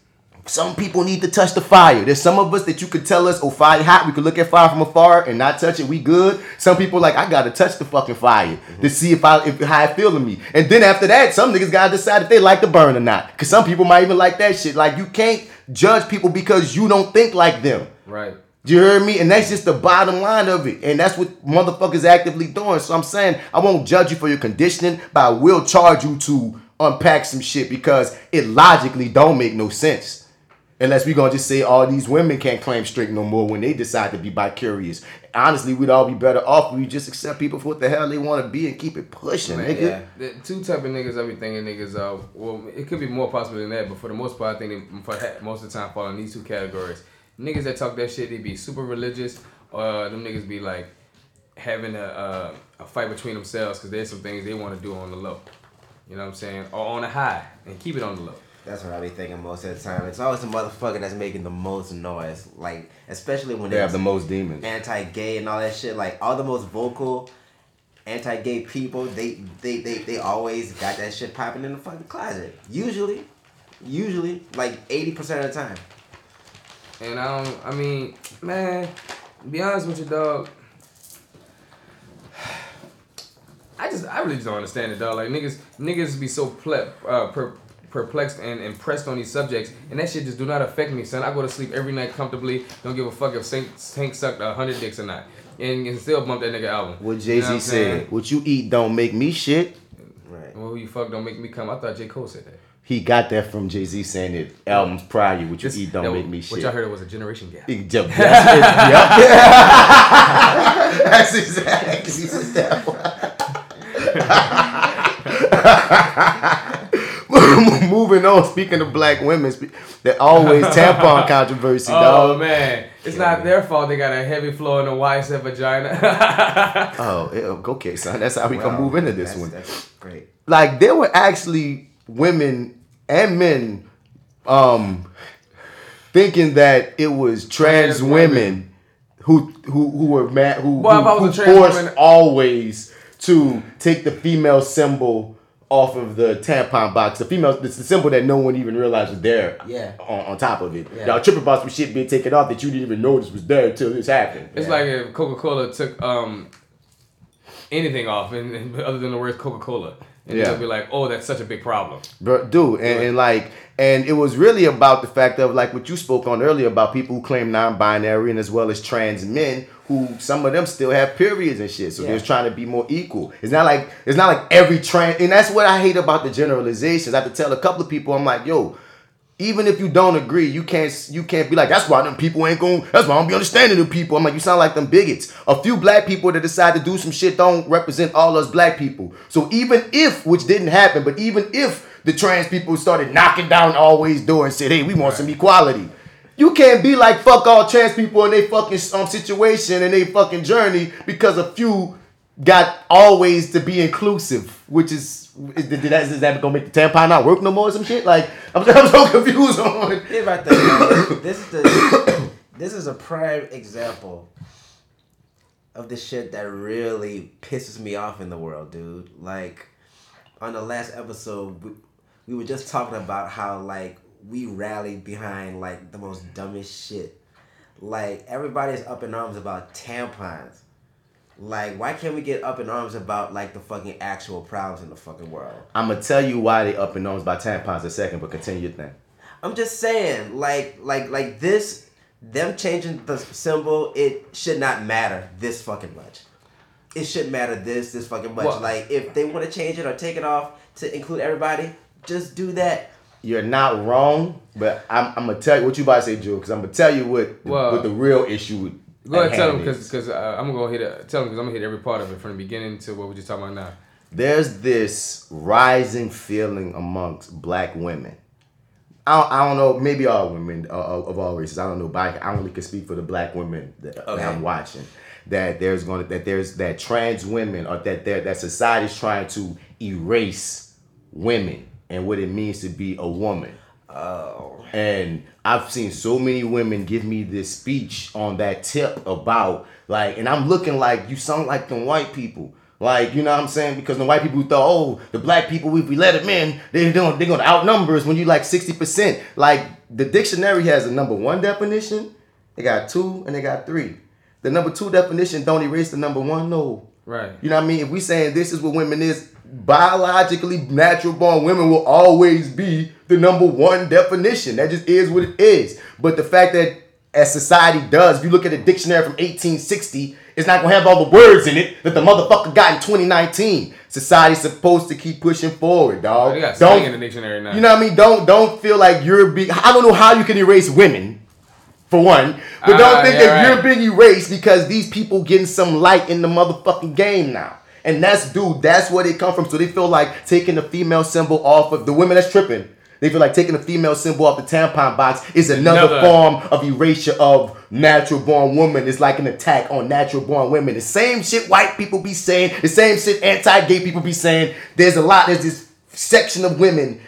Some people need to touch the fire. There's some of us that you could tell us, oh, fire hot. We could look at fire from afar and not touch it. We good. Some people like, I gotta touch the fucking fire mm-hmm. to see if I if how it feel to me. And then after that, some niggas gotta decide if they like to burn or not. Cause some people might even like that shit. Like you can't judge people because you don't think like them. Right. Do you hear me? And that's just the bottom line of it. And that's what motherfuckers actively doing. So I'm saying I won't judge you for your conditioning, but I will charge you to unpack some shit because it logically don't make no sense. Unless we're gonna just say all these women can't claim straight no more when they decide to be bi-curious. Honestly, we'd all be better off if we just accept people for what the hell they want to be and keep it pushing, nigga. Yeah. The two type of niggas I be thinking niggas uh well it could be more possible than that, but for the most part I think they for most of the time fall in these two categories. Niggas that talk that shit, they be super religious, or them niggas be like having a uh, a fight between themselves because there's some things they want to do on the low. You know what I'm saying? Or on the high and keep it on the low. That's what I be thinking most of the time. It's always the motherfucker that's making the most noise. Like, especially when They have the most demons. anti-gay and all that shit. Like, all the most vocal anti-gay people, they they they, they always got that shit popping in the fucking closet. Usually, usually, like eighty percent of the time. And I don't. I mean, man, be honest with you, dog. I just, I really just don't understand it, dog. Like niggas, niggas be so ple- uh, per- perplexed and impressed on these subjects, and that shit just do not affect me, son. I go to sleep every night comfortably. Don't give a fuck if Saint, Saint sucked a hundred dicks or not, and, and still bump that nigga album. What Jay Z I'm saying? said, "What you eat don't make me shit." Right. Well, who you fuck don't make me come. I thought J Cole said that. He got that from Jay Z saying it albums prior. What you This- eat don't that- make me shit. What y'all heard it was a generation gap. He [LAUGHS] That's, it, yep. [LAUGHS] That's exactly what that. [LAUGHS] Moving on, speaking of black women, spe- that always tampon controversy, Oh dog. man, it's not their fault. They got a heavy flow in the wide set vagina. Oh, yeah, okay, son. That's how we Wow. can move into this That's- one. That's great. Like there were actually women and men um thinking that it was trans, Trans women, women. who who who were mad who, Well, who, who forced woman- always to take the female symbol off of the tampon box. The female it's the symbol that no one even realized was there Yeah. on, on top of it. Yeah. Y'all tripping about some shit being taken off that you didn't even notice was there until this happened. It's like if Coca Cola took um anything off, and, and other than the word Coca Cola, and Yeah. they'll be like, "Oh, that's such a big problem." Bro, dude, and, and like, and it was really about the fact of like what you spoke on earlier about people who claim non-binary and as well as trans men who some of them still have periods and shit. So Yeah. they're trying to be more equal. It's not like it's not like every trans, and that's what I hate about the generalizations. I have to tell a couple of people, I'm like, yo. Even if you don't agree, you can't you can't be like that's why them people ain't going. That's why I don't be understanding them people. I'm like you sound like them bigots. A few black people that decide to do some shit don't represent all us black people. So even if, which didn't happen, but even if the trans people started knocking down always door and said, "Hey, we want some equality," you can't be like fuck all trans people in their fucking um, situation and their fucking journey because a few got always to be inclusive, which is is, did that, is that gonna make the tampon not work no more or some shit? Like I'm, I'm so confused on. This is the this is a prime example of the shit that really pisses me off in the world, dude. Like on the last episode, we, we were just talking about how like we rallied behind like the most dumbest shit. Like everybody's up in arms about tampons. Like, why can't we get up in arms about like the fucking actual problems in the fucking world? I'm gonna tell you why they up in arms by tampons in a second, but continue your thing. I'm just saying, like, like, like this, them changing the symbol, it should not matter this fucking much. It should matter this, this fucking much. Well- like, if they want to change it or take it off to include everybody, just do that. You're not wrong, but I'm, I'm gonna tell you what you about to say, Joe, because I'm gonna tell you what the, Well- what the real issue with Go ahead, tell him hand is. because uh, I'm gonna go hit it. Tell him because I'm gonna hit every part of it from the beginning to what we're just talking about now. there's this rising feeling amongst black women. I don't, I don't know, maybe all women uh, of all races. I don't know, but I, I only can speak for the black women that, that I'm watching. That there's going to that there's that trans women or that there that society's trying to erase women and what it means to be a woman. Oh. And I've seen so many women give me this speech on that tip about like, and I'm looking like you sound like them white people. Like, you know what I'm saying? Because the white people thought, oh, the black people, if we let them in, they're gonna, they're gonna outnumber us when you like 60%. Like, the dictionary has a number one definition, they got two, and they got three. The number two definition don't erase the number one, no. Right. You know what I mean? If we saying this is what women is, biologically natural born women will always be the number one definition. That just is what it is. But the fact that as society does, if you look at a dictionary from 1860, it's not gonna have all the words in it that the motherfucker got in 2019. Society's supposed to keep pushing forward, dog. Got Don't- in the dictionary now. you know what I mean? Don't don't feel like you're being. I don't know how you can erase women, for one, but don't Ah, think yeah, that right. you're being erased because these people getting some light in the motherfucking game now. And that's dude, that's where they come from. So they feel like taking the female symbol off of the women that's tripping. They feel like taking the female symbol off the tampon box is another, Another- form of erasure of natural born woman. It's like an attack on natural born women. The same shit white people be saying, the same shit anti-gay people be saying. There's a lot, there's this section of women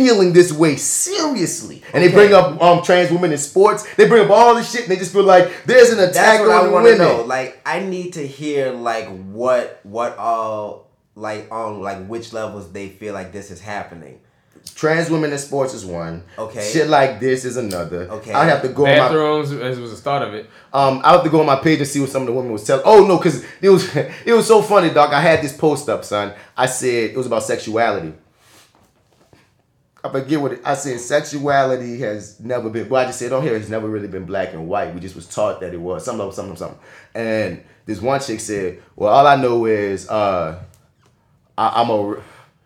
feeling this way seriously. And they bring up um trans women in sports. They bring up all this shit and they just feel like there's an That's attack what I on want to women. know. Like, I need to hear like what what all like on like which levels they feel like this is happening. Trans women in sports is one. Okay. Shit like this is another. Okay. I have to go on my Bathrooms as was the start of it. um I have to go on my page and see what some of the women was telling. Oh no, cause it was [LAUGHS] it was so funny, dog. I had this post up, son. I said it was about sexuality. I forget what it, I said. Sexuality has never been. Well, I just said on here, it's never really been black and white. We just was taught that it was something, something, something. And this one chick said, "Well, all I know is uh, I, I'm a,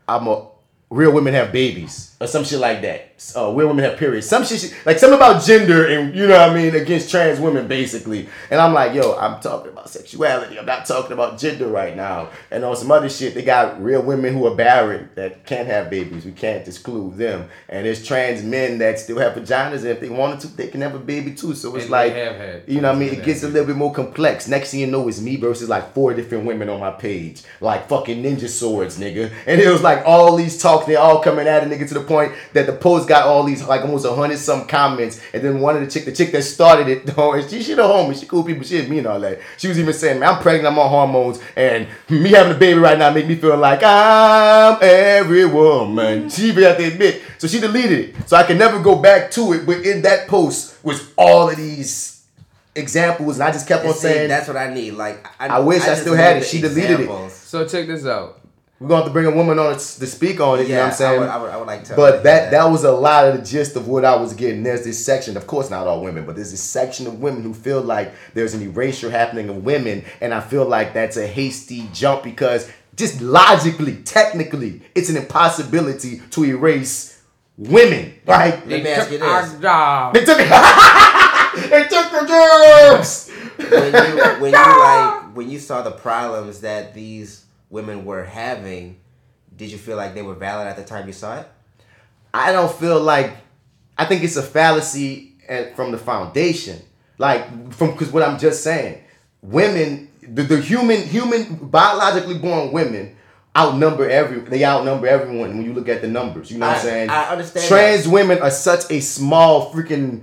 I'm a real women have babies or some shit like that. Uh, real women have periods. Some shit, like something about gender and you know what I mean against trans women basically. And I'm like, yo, I'm talking about sexuality. I'm not talking about gender right now. And on some other shit, they got real women who are barren that can't have babies. We can't exclude them. And there's trans men that still have vaginas, and if they wanted to, they can have a baby too. So it's And like, you know what I mean? It gets a little bit more complex. Next thing you know, it's me versus like four different women on my page, like fucking ninja swords, nigga. And it was like all these talks, they all coming at a nigga to the point that the post got all these like almost a hundred some comments. And then one of the chick, the chick that started it, [LAUGHS] though, and she she the homie, she cool people, she didn't mean all that. She was even saying, man, I'm pregnant, I'm on hormones, and me having a baby right now make me feel like I'm every woman. She even had to admit. So she deleted it. So I can never go back to it. But in that post was all of these examples, and I just kept on saying that's what I need. Like, I, I wish I just still had it. She deleted it. So check this out. We're gonna have to bring a woman on to speak on it. you know what I'm saying? I would, I would, I would like to. but that that was a lot of the gist of what I was getting. There's this section, of course, not all women, but there's this section of women who feel like there's an erasure happening of women, and I feel like that's a hasty jump because just logically, technically, it's an impossibility to erase women. Like Let me ask you Our this: job. they took [LAUGHS] they took the jobs. when you when you like when you saw the problems that these women were having, did you feel like they were valid at the time you saw it? I don't feel like I think it's a fallacy at, from the foundation. Like from because what I'm just saying, women the, the human human biologically born women outnumber every they outnumber everyone when you look at the numbers. You know what I'm saying? I understand Trans women are such a small freaking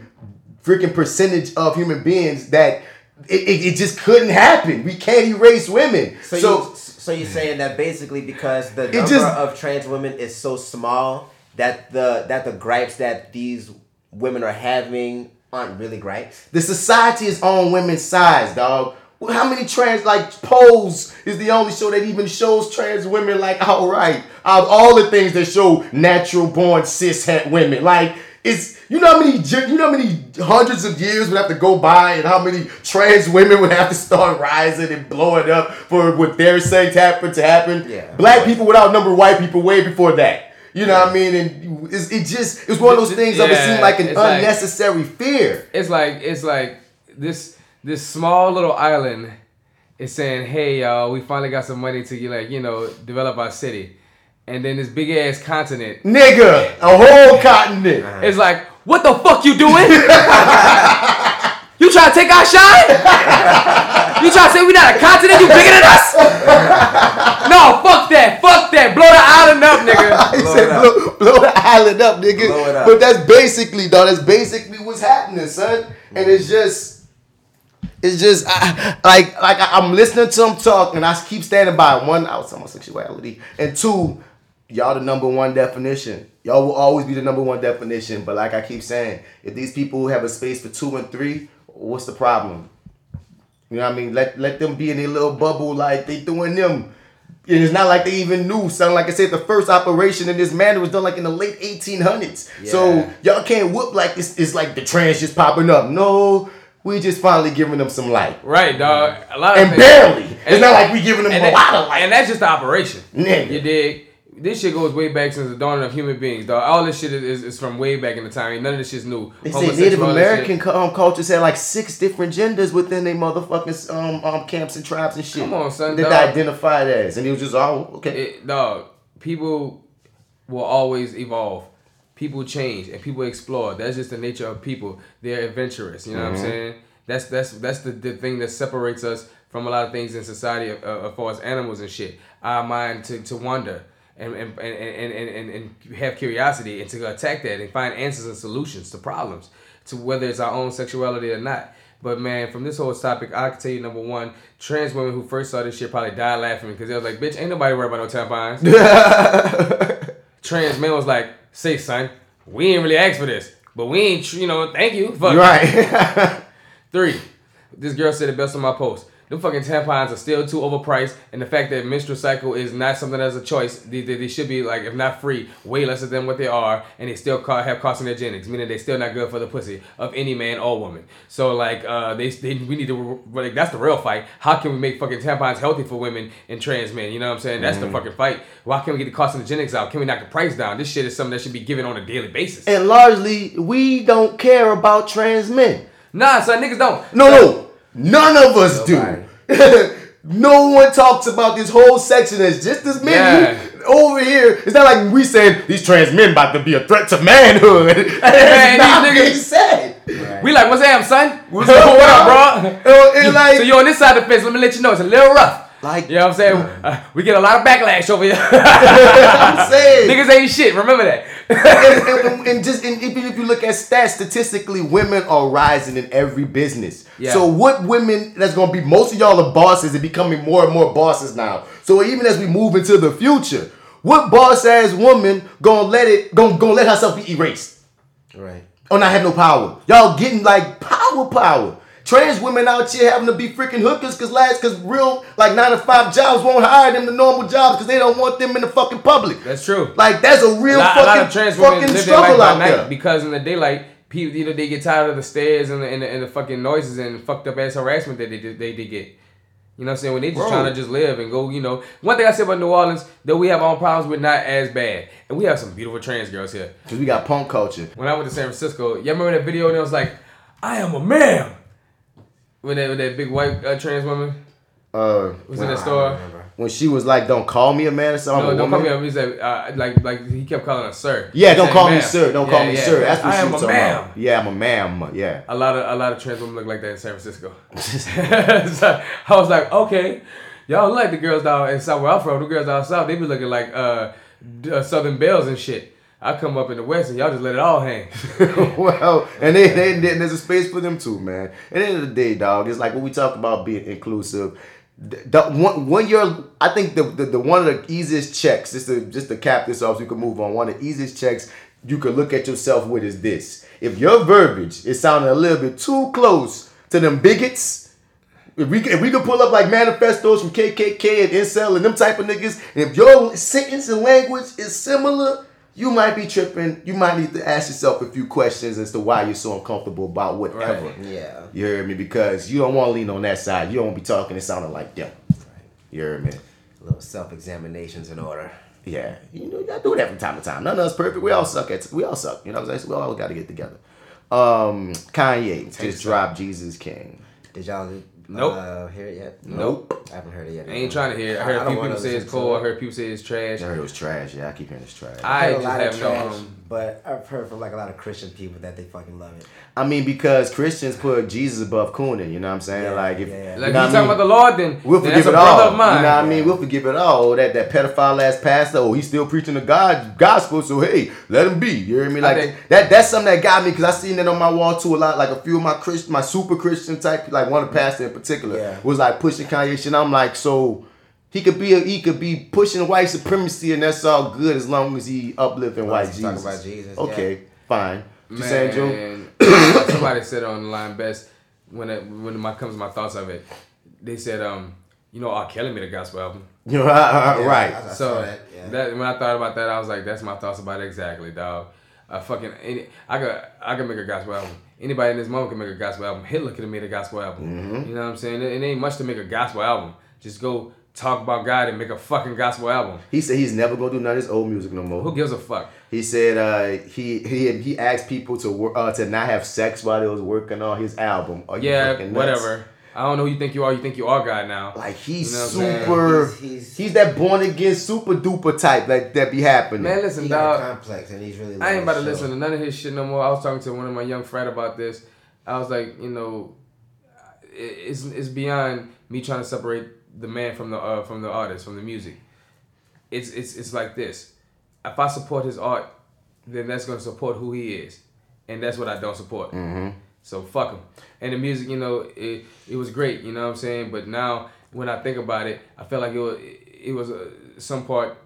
freaking percentage of human beings that it, it, it just couldn't happen. We can't erase women. So, So, you, so you're saying that basically because the It number just- of trans women is so small that the that the gripes that these women are having aren't really gripes. the society is on women's sides, dog. Well, How many trans like Pose is the only show that even shows trans women like outright out of all the things that show natural born cis het women like it's you know how many you know how many hundreds of years would have to go by and how many trans women would have to start rising and blowing up for what they're saying to happen to happen. Yeah. Black people would outnumber white people way before that. You know what I mean? And it's, it just it's one of those things of it Yeah, seemed like an it's like- unnecessary fear. It's like it's like this this small little island is saying, "Hey y'all, we finally got some money to like you know develop our city," and then this big ass continent Nigga, a whole continent. [LAUGHS] It's like, "What the fuck you doing? [LAUGHS] you trying to take our shine? you trying to say we not a continent? You bigger than us? no, fuck that, fuck that, blow the island up, nigga." [LAUGHS] He Blow said blow, blow the island up, nigga. Blow it up. But that's basically, though, that's basically what's happening, son. And it's just, it's just, I, like, like I, I'm listening to him talk, and I keep standing by one, I was sexuality, and two, y'all the number one definition. Y'all will always be the number one definition. But like I keep saying, if these people have a space for two and three, what's the problem? You know what I mean? Let let them be in their little bubble like they doing them. And it's not like they even knew. Sound like I said, the first operation in this manner was done like in the late 1800s. So y'all can't whoop like it's, it's like the trans just popping up. No, we just finally giving them some light. Right, dog. A lot of And barely. It's not like we giving them a that- lot of light. And that's just the operation. Nigga. You dig? This shit goes way back since the dawn of human beings, dog. All this shit is, is, is from way back in the time. None of this shit's new. They say Native American um, cultures had like six different genders within their motherfucking um, um, camps and tribes and shit. Come on, son, That they identified as. And it was just, oh, okay. It, dog, people will always evolve. People change and people explore. That's just the nature of people. They're adventurous. You know what I'm saying? That's that's that's the, the thing that separates us from a lot of things in society uh, as far as animals and shit. Our mind to, to wonder and and, and, and, and, and have curiosity and to attack that and find answers and solutions to problems to whether it's our own sexuality or not. But man, from this whole topic, I can tell you number one, trans women who first saw this shit probably died laughing because they was like, "Bitch, ain't nobody worried about no tampons." [LAUGHS] trans man was like, "Say, son, we ain't really asked for this, but we ain't, you know, thank you." Fuck. right. [LAUGHS] Three, this girl said the best on my post. Them fucking tampons are still too overpriced, and the fact that menstrual cycle is not something that's a choice, they, they, they should be like, if not free, way lesser than what they are, and they still ca- have carcinogenics, meaning they still not good for the pussy of any man or woman. So like, uh, they, they we need to like that's the real fight. How can we make fucking tampons healthy for women and trans men? You know what I'm saying? That's the fucking fight. Why can't we get the carcinogenics out? Can we knock the price down? This shit is something that should be given on a daily basis. and largely, we don't care about trans men. Nah, son, niggas don't. No, no, none of us Nobody. do. [LAUGHS] no one talks about this whole section as just as many Yeah. over here. It's not like we saying these trans men about to be a threat to manhood. [LAUGHS] That's these not niggas- being said. We like, what's up, son? What's [LAUGHS] what up, up, bro? And like, so you on this side of the fence? Let me let you know it's a little rough. Like- you know what I'm saying? Uh, we get a lot of backlash over here. I'm saying. Niggas ain't shit. Remember that. And, and- and just and even if you look at stats, statistically, women are rising in every business. Yeah. So what women that's gonna be most of y'all are bosses and becoming more and more bosses now. So even as we move into the future, what boss ass woman gonna let it gonna, gonna let herself be erased? Right. Oh, or not have no power? Y'all getting like power power. Trans women out here having to be freaking hookers cause last cause real like nine to five jobs won't hire them to normal jobs because they don't want them in the fucking public. That's true. Like that's a real a lot, fucking, a lot of trans women fucking struggle out there. because in the daylight, people you know they get tired of the stares and the, and the, and the fucking noises and fucked up ass harassment that they they, they get. You know what I'm saying? When they just Bro. trying to just live and go, you know. One thing I say about New Orleans, that we have our problems, we're not as bad. And we have some beautiful trans girls here. Cause we got punk culture. When I went to San Francisco, y'all remember that video and it was like, I am a man. With that, with that big white uh, trans woman Uh, was in the store. when she was like, "Don't call me a man" or something. No, I'm a don't call woman. me. He said uh, like like he kept calling her sir. Yeah, He don't said, call me sir. Don't Yeah, call me yeah. sir. That's what I she am was a talking ma'am. about. Yeah, I'm a ma'am. Yeah. A lot of a lot of trans women look like that in San Francisco. [LAUGHS] [LAUGHS] so I was like, okay, y'all look like the girls down in South where I'm from. The girls down south, they be looking like uh, uh, Southern Belles and shit. I come up in the West and y'all just let it all hang. [LAUGHS] well, and there's a space for them too, man. At the end of the day, dog, it's like when we talk about being inclusive. The, the- when, when you're, I think the, the, the one of the easiest checks, just to just to cap this off, so you can move on. One of the easiest checks you can look at yourself with is this: if your verbiage is sounding a little bit too close to them bigots, if we if we could pull up like manifestos from KKK and Incel and them type of niggas, and if your sentence and language is similar, you might be tripping. You might need to ask yourself a few questions as to why you're so uncomfortable about whatever. Right. Yeah. You hear me? Because you don't want to lean on that side. You don't want to be talking and sounding like them. You hear me? A little self examinations in order. Yeah. You know, you gotta do that from time to time. None of us perfect. We all suck at we all suck. You know what I'm saying? So we all gotta get together. Um Kanye just dropped Jesus King. Did y'all Nope. uh, hear it yet? Nope. I haven't heard it yet. I ain't trying to hear. it. I heard a don't few people say it's listen to cool. I heard people say it's trash. I heard it was trash. Yeah, I keep hearing it's trash. I heard a just lot of have no. trash, Um, but I've heard from like a lot of Christian people that they fucking love it. I mean, because Christians put Jesus above Coonan, you know what I'm saying? Yeah, like if yeah, yeah. like you you know what talking mean? about the Lord, then We'll then forgive that's it a all. of mine. You know what I mean? We'll forgive it all. That that pedophile ass pastor, oh, he's still preaching the God gospel. So hey, let him be. You hear me? I Like think- that. That's something that got me because I seen that on my wall too a lot. Like a few of my Christian, my super Christian type, like one of the pastor in particular, Yeah. was like pushing Kanye shit. I'm like, so he could be a, he could be pushing white supremacy, and that's all good as long as he uplifting white as talk Jesus. about Jesus, Okay, yeah. fine. You saying, Joe? Man, somebody said on the line best when it, when my comes to my thoughts of it. They said, um, you know, R. Kelly made a gospel album. [LAUGHS] You know, right? Yeah, right. I- I So that, yeah. that when I thought about that, I was like, that's my thoughts about it exactly, dog. I fucking any, I could I could make a gospel album. Anybody in this moment can make a gospel album. Hitler could have made a gospel album. Mm-hmm. You know what I'm saying? It, it ain't much to make a gospel album. Just go talk about God and make a fucking gospel album. He said he's never gonna do none of his old music no more. Who gives a fuck? He said uh, he he he asked people to work uh, to not have sex while they was working on his album. Are you Yeah, fucking nuts? whatever. I don't know who you think you are. You think you are God now. Like he's You know what I'm saying? super. He's- He's, he's- that born again super duper type like that be happening. Man, listen, He got a dog. complex and he's really. I ain't about to loving the listen to none of his shit no more. I was talking to one of my young frat about this. I was like, you know, it's it's beyond me trying to separate the man from the uh, from the artist from the music. It's it's it's like this. If I support his art, then that's gonna support who he is, and that's what I don't support. So fuck them. And the music, you know, it it was great. You know what I'm saying? But now when I think about it, I feel like it was it was uh, some part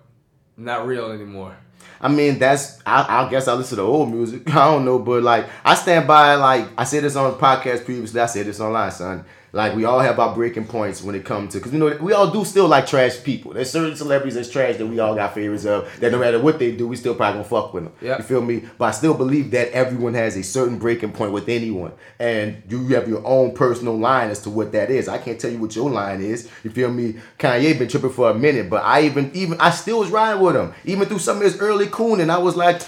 not real anymore. I mean, that's I, I guess I listen to old music. [LAUGHS] I don't know, but like I stand by like I said this on the podcast previously. I said this online, son. Like we all have our breaking points when it comes to because you know we all do still like trash people. There's certain celebrities that's trash that we all got favorites of. That no matter what they do, we still probably gonna fuck with them. Yep. You feel me? But I still believe that everyone has a certain breaking point with anyone, and you have your own personal line as to what that is. I can't tell you what your line is. You feel me? Kanye been tripping for a minute, but I even even I still was riding with him even through some of his early cooning. I was like.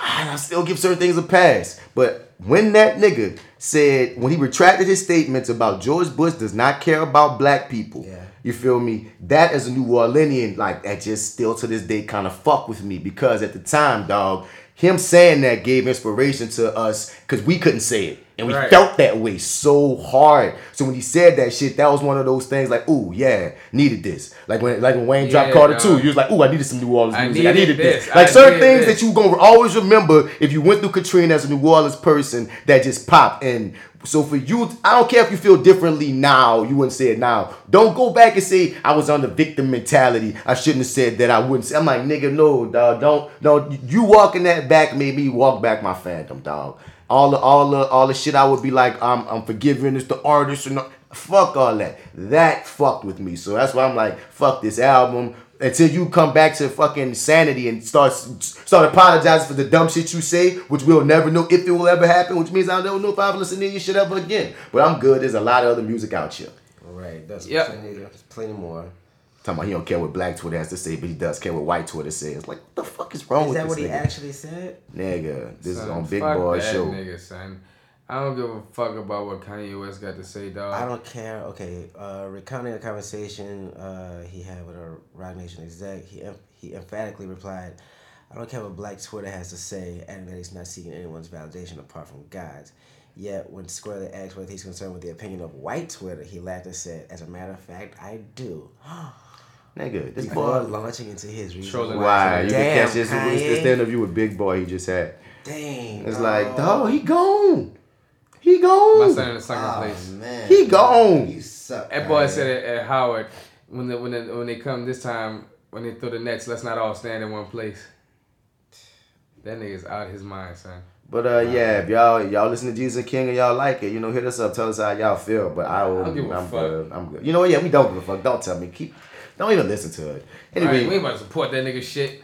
"Ah, I still give certain things a pass. But when that nigga said, when he retracted his statements about George Bush does not care about black people, Yeah. you feel me? That as a New Orleanian, like that just still to this day kind of fuck with me because at the time, dog, him saying that gave inspiration to us because we couldn't say it. And we Right. felt that way so hard. So when he said that shit, that was one of those things like, ooh, yeah, needed this. Like when like when Wayne dropped Carter dog. 2, you was like, ooh, I needed some New Orleans I music. I needed needed this. this. Like I certain things this. that you gonna always remember if you went through Katrina as a New Orleans person that just popped. And so for you, I don't care if you feel differently now, you wouldn't say it now. Don't go back and say I was on the victim mentality. I shouldn't have said that. I wouldn't say. I'm like, nigga, no, dog. Don't, no. You walking that back made me walk back my fandom, dog. All the, all the, all the shit I would be like, I'm, I'm forgiving. It's the artist and. Fuck all that. That fucked with me. So that's why I'm like, fuck this album until you come back to fucking sanity and start start apologizing for the dumb shit you say, which we'll never know if it will ever happen, which means I don't know if I'll listen to your shit ever again. But I'm good. There's a lot of other music out here. Right. That's Yep. plenty, there's plenty more. Talking about he don't care what black Twitter has to say, but he does care what white Twitter says. Like, what the fuck is wrong Is with this Is that this what he nigga? actually said? Nigga, this is on Big fuck Boy that Show. Nigga, son. I don't give a fuck about what Kanye West got to say, dog. I don't care. Okay, uh, recounting a conversation uh, he had with a Roc Nation exec, he em- he emphatically replied, "I don't care what Black Twitter has to say, and that he's not seeking anyone's validation apart from God's." Yet, when squarely asked whether he's concerned with the opinion of white Twitter, he laughed and said, "As a matter of fact, I do." [GASPS] [GASPS] Nigga, this Before boy. launching into his reason Trolling Why? You can catch this. It's Kanye. the interview with Big Boy he just had. Dang, It's dog. like, dog, he gone. He gone. My gone. son in the second Oh place. man, He gone. You suck. That boy Kanye. said it at Howard when the, when the, when they come this time when they throw the nets, let's not all stand in one place. That nigga's out of his mind, son. But uh, yeah, if y'all y'all listen to Jesus King and y'all like it, you know, hit us up, tell us how y'all feel. But I will, I don't give a I'm fuck. good. I'm good. You know? Yeah, we don't give a fuck. Don't tell me. Keep. Don't even listen to it. Anyway, Alright, we ain't about to support that nigga shit.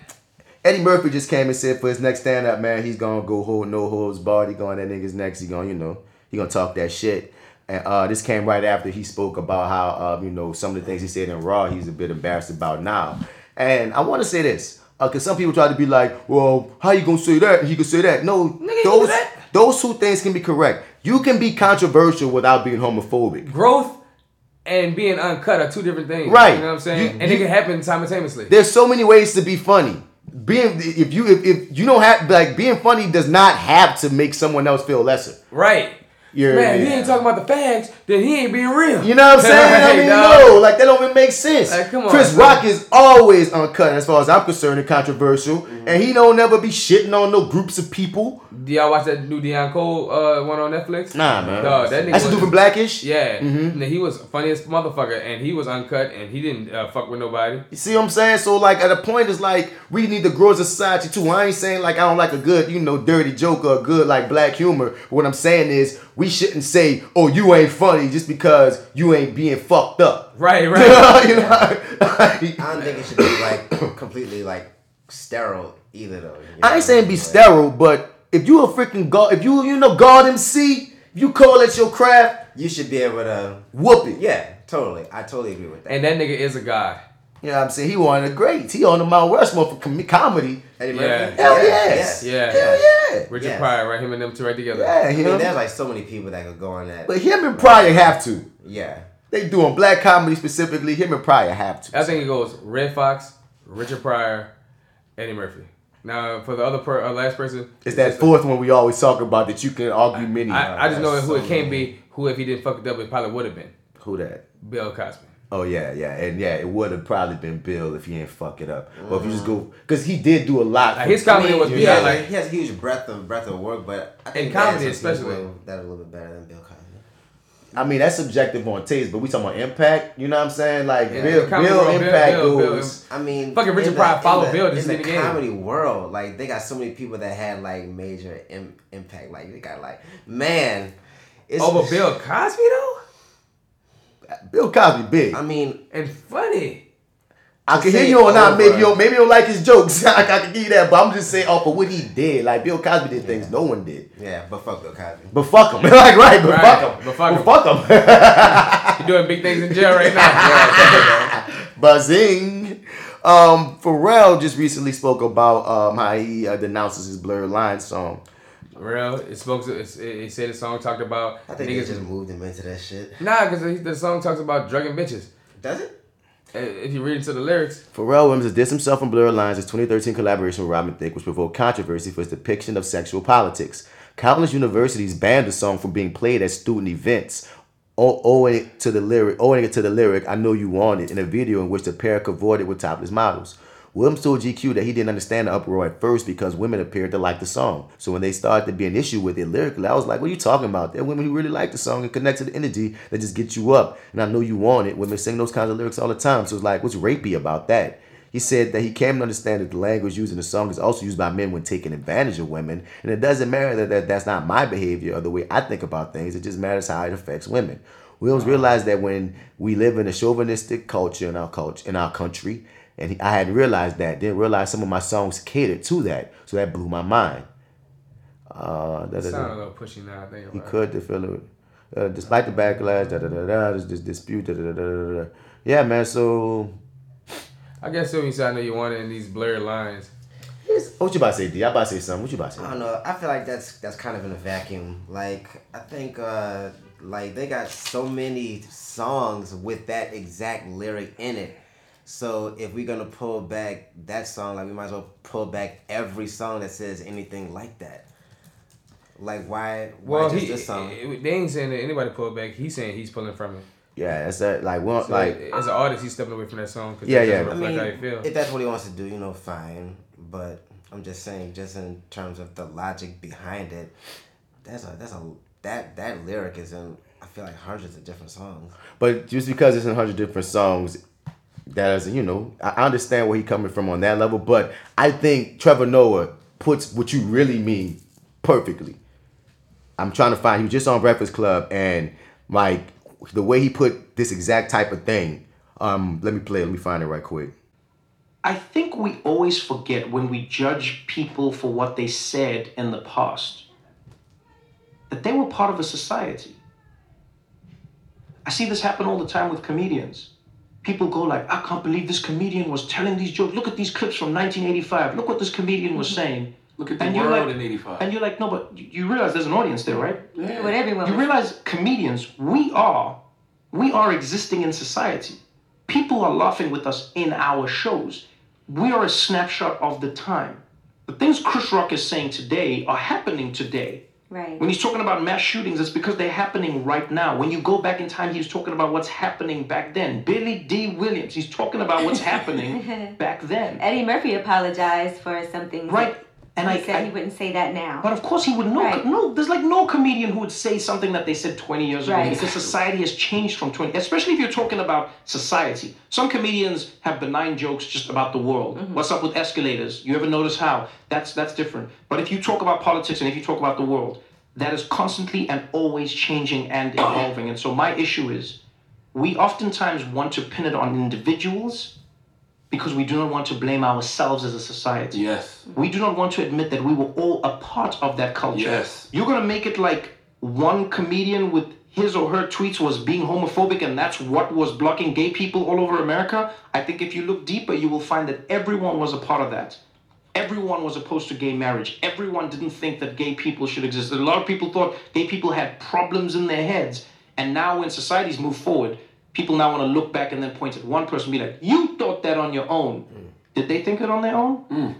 Eddie Murphy just came and said for his next stand up, man, he's gonna go hold no holds barred. He going that niggas next. He gonna, you know, he gonna talk that shit. And uh, this came right after he spoke about how, uh, you know, some of the things he said in Raw, he's a bit embarrassed about now. And I want to say this, because some people try to be like, well, how you gonna say that? He can say that. No, do those that. those two things can be correct. You can be controversial without being homophobic. Growth and being uncut are two different things. Right. You know what I'm saying? You- and you- it can happen simultaneously. There's so many ways to be funny. Being if you if, if you don't have like being funny does not have to make someone else feel lesser. right. You're, Man, if he ain't talking about the fags, then he ain't being real. You know what I'm [LAUGHS] saying? I mean, dog. no, like that don't even make sense. Like, on, Chris bro. Rock is always uncut as far as I'm concerned and controversial, and he don't never be shitting on no groups of people. Do y'all watch that new Deon Cole uh, one on Netflix? Nah, man. Dog, that nigga That's the was- dude from Blackish. Yeah, and he was funniest motherfucker, and he was uncut, and he didn't uh, fuck with nobody. You see what I'm saying? So like at a point it's like we need to grow as a society too. I ain't saying like I don't like a good, you know, dirty joke or a good like black humor. What I'm saying is we shouldn't say, oh, you ain't funny just because you ain't being fucked up. [LAUGHS] Right, [LAUGHS] right. you know, I don't think it should be like completely like sterile either though. you I ain't saying be Like, sterile, but if you a freaking god, if you you know God MC, if you call it your craft, You should be able to. whoop it. Yeah, totally. I totally agree with that. and that nigga is a god. You know what I'm saying? He one of the greats. He on the Mount Rushmore for com- comedy. Eddie Yeah. Murphy. Hell yes. Yeah. Hell yeah. Richard Yes. Pryor, right? Him and them two right together. Yeah, I mean, there's like so many people that could go on that. But him and Pryor have to. yeah. They doing black comedy specifically. Him and Pryor have to. I think it goes Redd Foxx, Richard Pryor, Eddie Murphy. Now for the other per, uh, last person, It's that fourth one we always talk about that you can argue many. I, I just know who so it can't many. be. Who if he didn't fuck it up, it probably would have been Who that? Bill Cosby. Oh yeah, yeah, and yeah, it would have probably been Bill if he ain't fuck it up. Or if you just go, mm-hmm. because he did do a lot. Like, for- his comedy was he, beyond has, like he has a huge breadth of breadth of work, but I think In comedy especially. people that are a little bit better than Bill Cosby. I mean, that's subjective on taste, but we talking about impact. You know what I'm saying? Like Yeah, Bill, comedy Bill world, Bill- impact Bill- Bill- goes. I mean, Fucking Richard Pryor followed Bill just in in the the game. comedy world. Like they got so many people that had like major Im- impact. Like they got like man, it's Over Bill Cosby though, Bill Cosby big. I mean, and funny. I can hear you on that. Maybe you don't, maybe you don't like his jokes. [LAUGHS] I can give you that, but I'm just saying off of what he did. Like Bill Cosby did things no one did. yeah, but fuck Bill Cosby. But fuck him, [LAUGHS] like right, but Right, fuck him, but fuck him. but fuck him. [LAUGHS] He doing big things in jail right now. Buzzing. Um, Pharrell just recently spoke about um how he uh, denounces his Blurred Lines song. Real, it spoke. To, it, it said the song talked about I think niggas. they just moved him into that shit. Nah, because the song talks about drugging bitches. Does it? If you read into the lyrics, Pharrell Williams has dissed himself from Blurred Lines' 2013 collaboration with Robin Thicke, which provoked controversy for its depiction of sexual politics. Countless universities banned the song from being played at student events, owing it to the lyric, owing it to the lyric "I Know You Want It" in a video in which the pair cavorted with topless models. Williams told GQ that he didn't understand the uproar at first because women appeared to like the song. So when they started to be an issue with it lyrically, I was like, "What are you talking about? There are women who really like the song and connect to the energy that just gets you up." And I know you want it. Women sing those kinds of lyrics all the time. So it's like, what's rapey about that? He said that he came to understand that the language used in the song is also used by men when taking advantage of women, and it doesn't matter that, that that's not my behavior or the way I think about things. It just matters how it affects women. Williams realized that when we live in a chauvinistic culture in our culture in our country, and he, I hadn't realized that. Didn't realize some of my songs catered to that, so that blew my mind. Uh, da, da, sound a da. little pushy now. I think He about could to feel it. Uh, despite the backlash, da da da da, this, this dispute, da, da, da, da, da, da. yeah, man. So I guess when you say I know you want it in these blurred lines. What you about to say, D? I about to say something. What you about to say? I don't know. I feel like that's that's kind of in a vacuum. Like I think uh like they got so many songs with that exact lyric in it. So if we're gonna pull back that song, like we might as well pull back every song that says anything like that. Like why why Well, just he, this song? it- they ain't saying that anybody pull back. He's saying he's pulling from it. Yeah, that's that. Like, one, So, like, as an artist, he's stepping away from that song. 'cause Yeah, that yeah. doesn't I mean, how you feel. if that's what he wants to do, you know, fine. But I'm just saying, just in terms of the logic behind it, that's a that's a that that lyric is in I feel like hundreds of different songs. But just because it's in hundred different songs, that doesn't, you know, I I understand where he's coming from on that level. But I think Trevor Noah puts what you really mean perfectly. I'm trying to find. He was just on Breakfast Club, and like the way he put this exact type of thing. Um, let me play. Let me find it right quick. I think we always forget when we judge people for what they said in the past that they were part of a society. I see this happen all the time with comedians. People go like, I can't believe this comedian was telling these jokes. Look at these clips from 1985. Look what this comedian was mm-hmm. saying. Look at the And you're world like- in 85. And you're like, no, but you you realize there's an audience there, right? Yeah. What everyone You realize comedians, we are, we are existing in society. People are laughing with us in our shows. We are a snapshot of the time. The things Chris Rock is saying today are happening today. Right. When he's talking about mass shootings, it's because they're happening right now. When you go back in time, he's talking about what's happening back then. Billy Dee Williams, he's talking about what's happening [LAUGHS] back then. Eddie Murphy apologized for something. Right. And he I- said I- he wouldn't say that now. But of course he would know. Right. No, there's like no comedian who would say something that they said 20 years ago Right. because society has changed from 20, especially if you're talking about society. Some comedians have benign jokes just about the world. Mm-hmm. What's up with escalators? You ever notice how? That's that's different. But if you talk about politics and if you talk about the world, that is constantly and always changing and evolving. And so my issue is we oftentimes want to pin it on individuals because we do not want to blame ourselves as a society. Yes. We do not want to admit that we were all a part of that culture. Yes. You're gonna make it like one comedian with his or her tweets was being homophobic and that's what was blocking gay people all over America. I think if you look deeper, you will find that everyone was a part of that. Everyone was opposed to gay marriage. Everyone didn't think that gay people should exist. A lot of people thought gay people had problems in their heads. And now, when societies move forward, people now want to look back and then point at one person and be like, You thought that on your own. Mm. Did they think it on their own? Mm.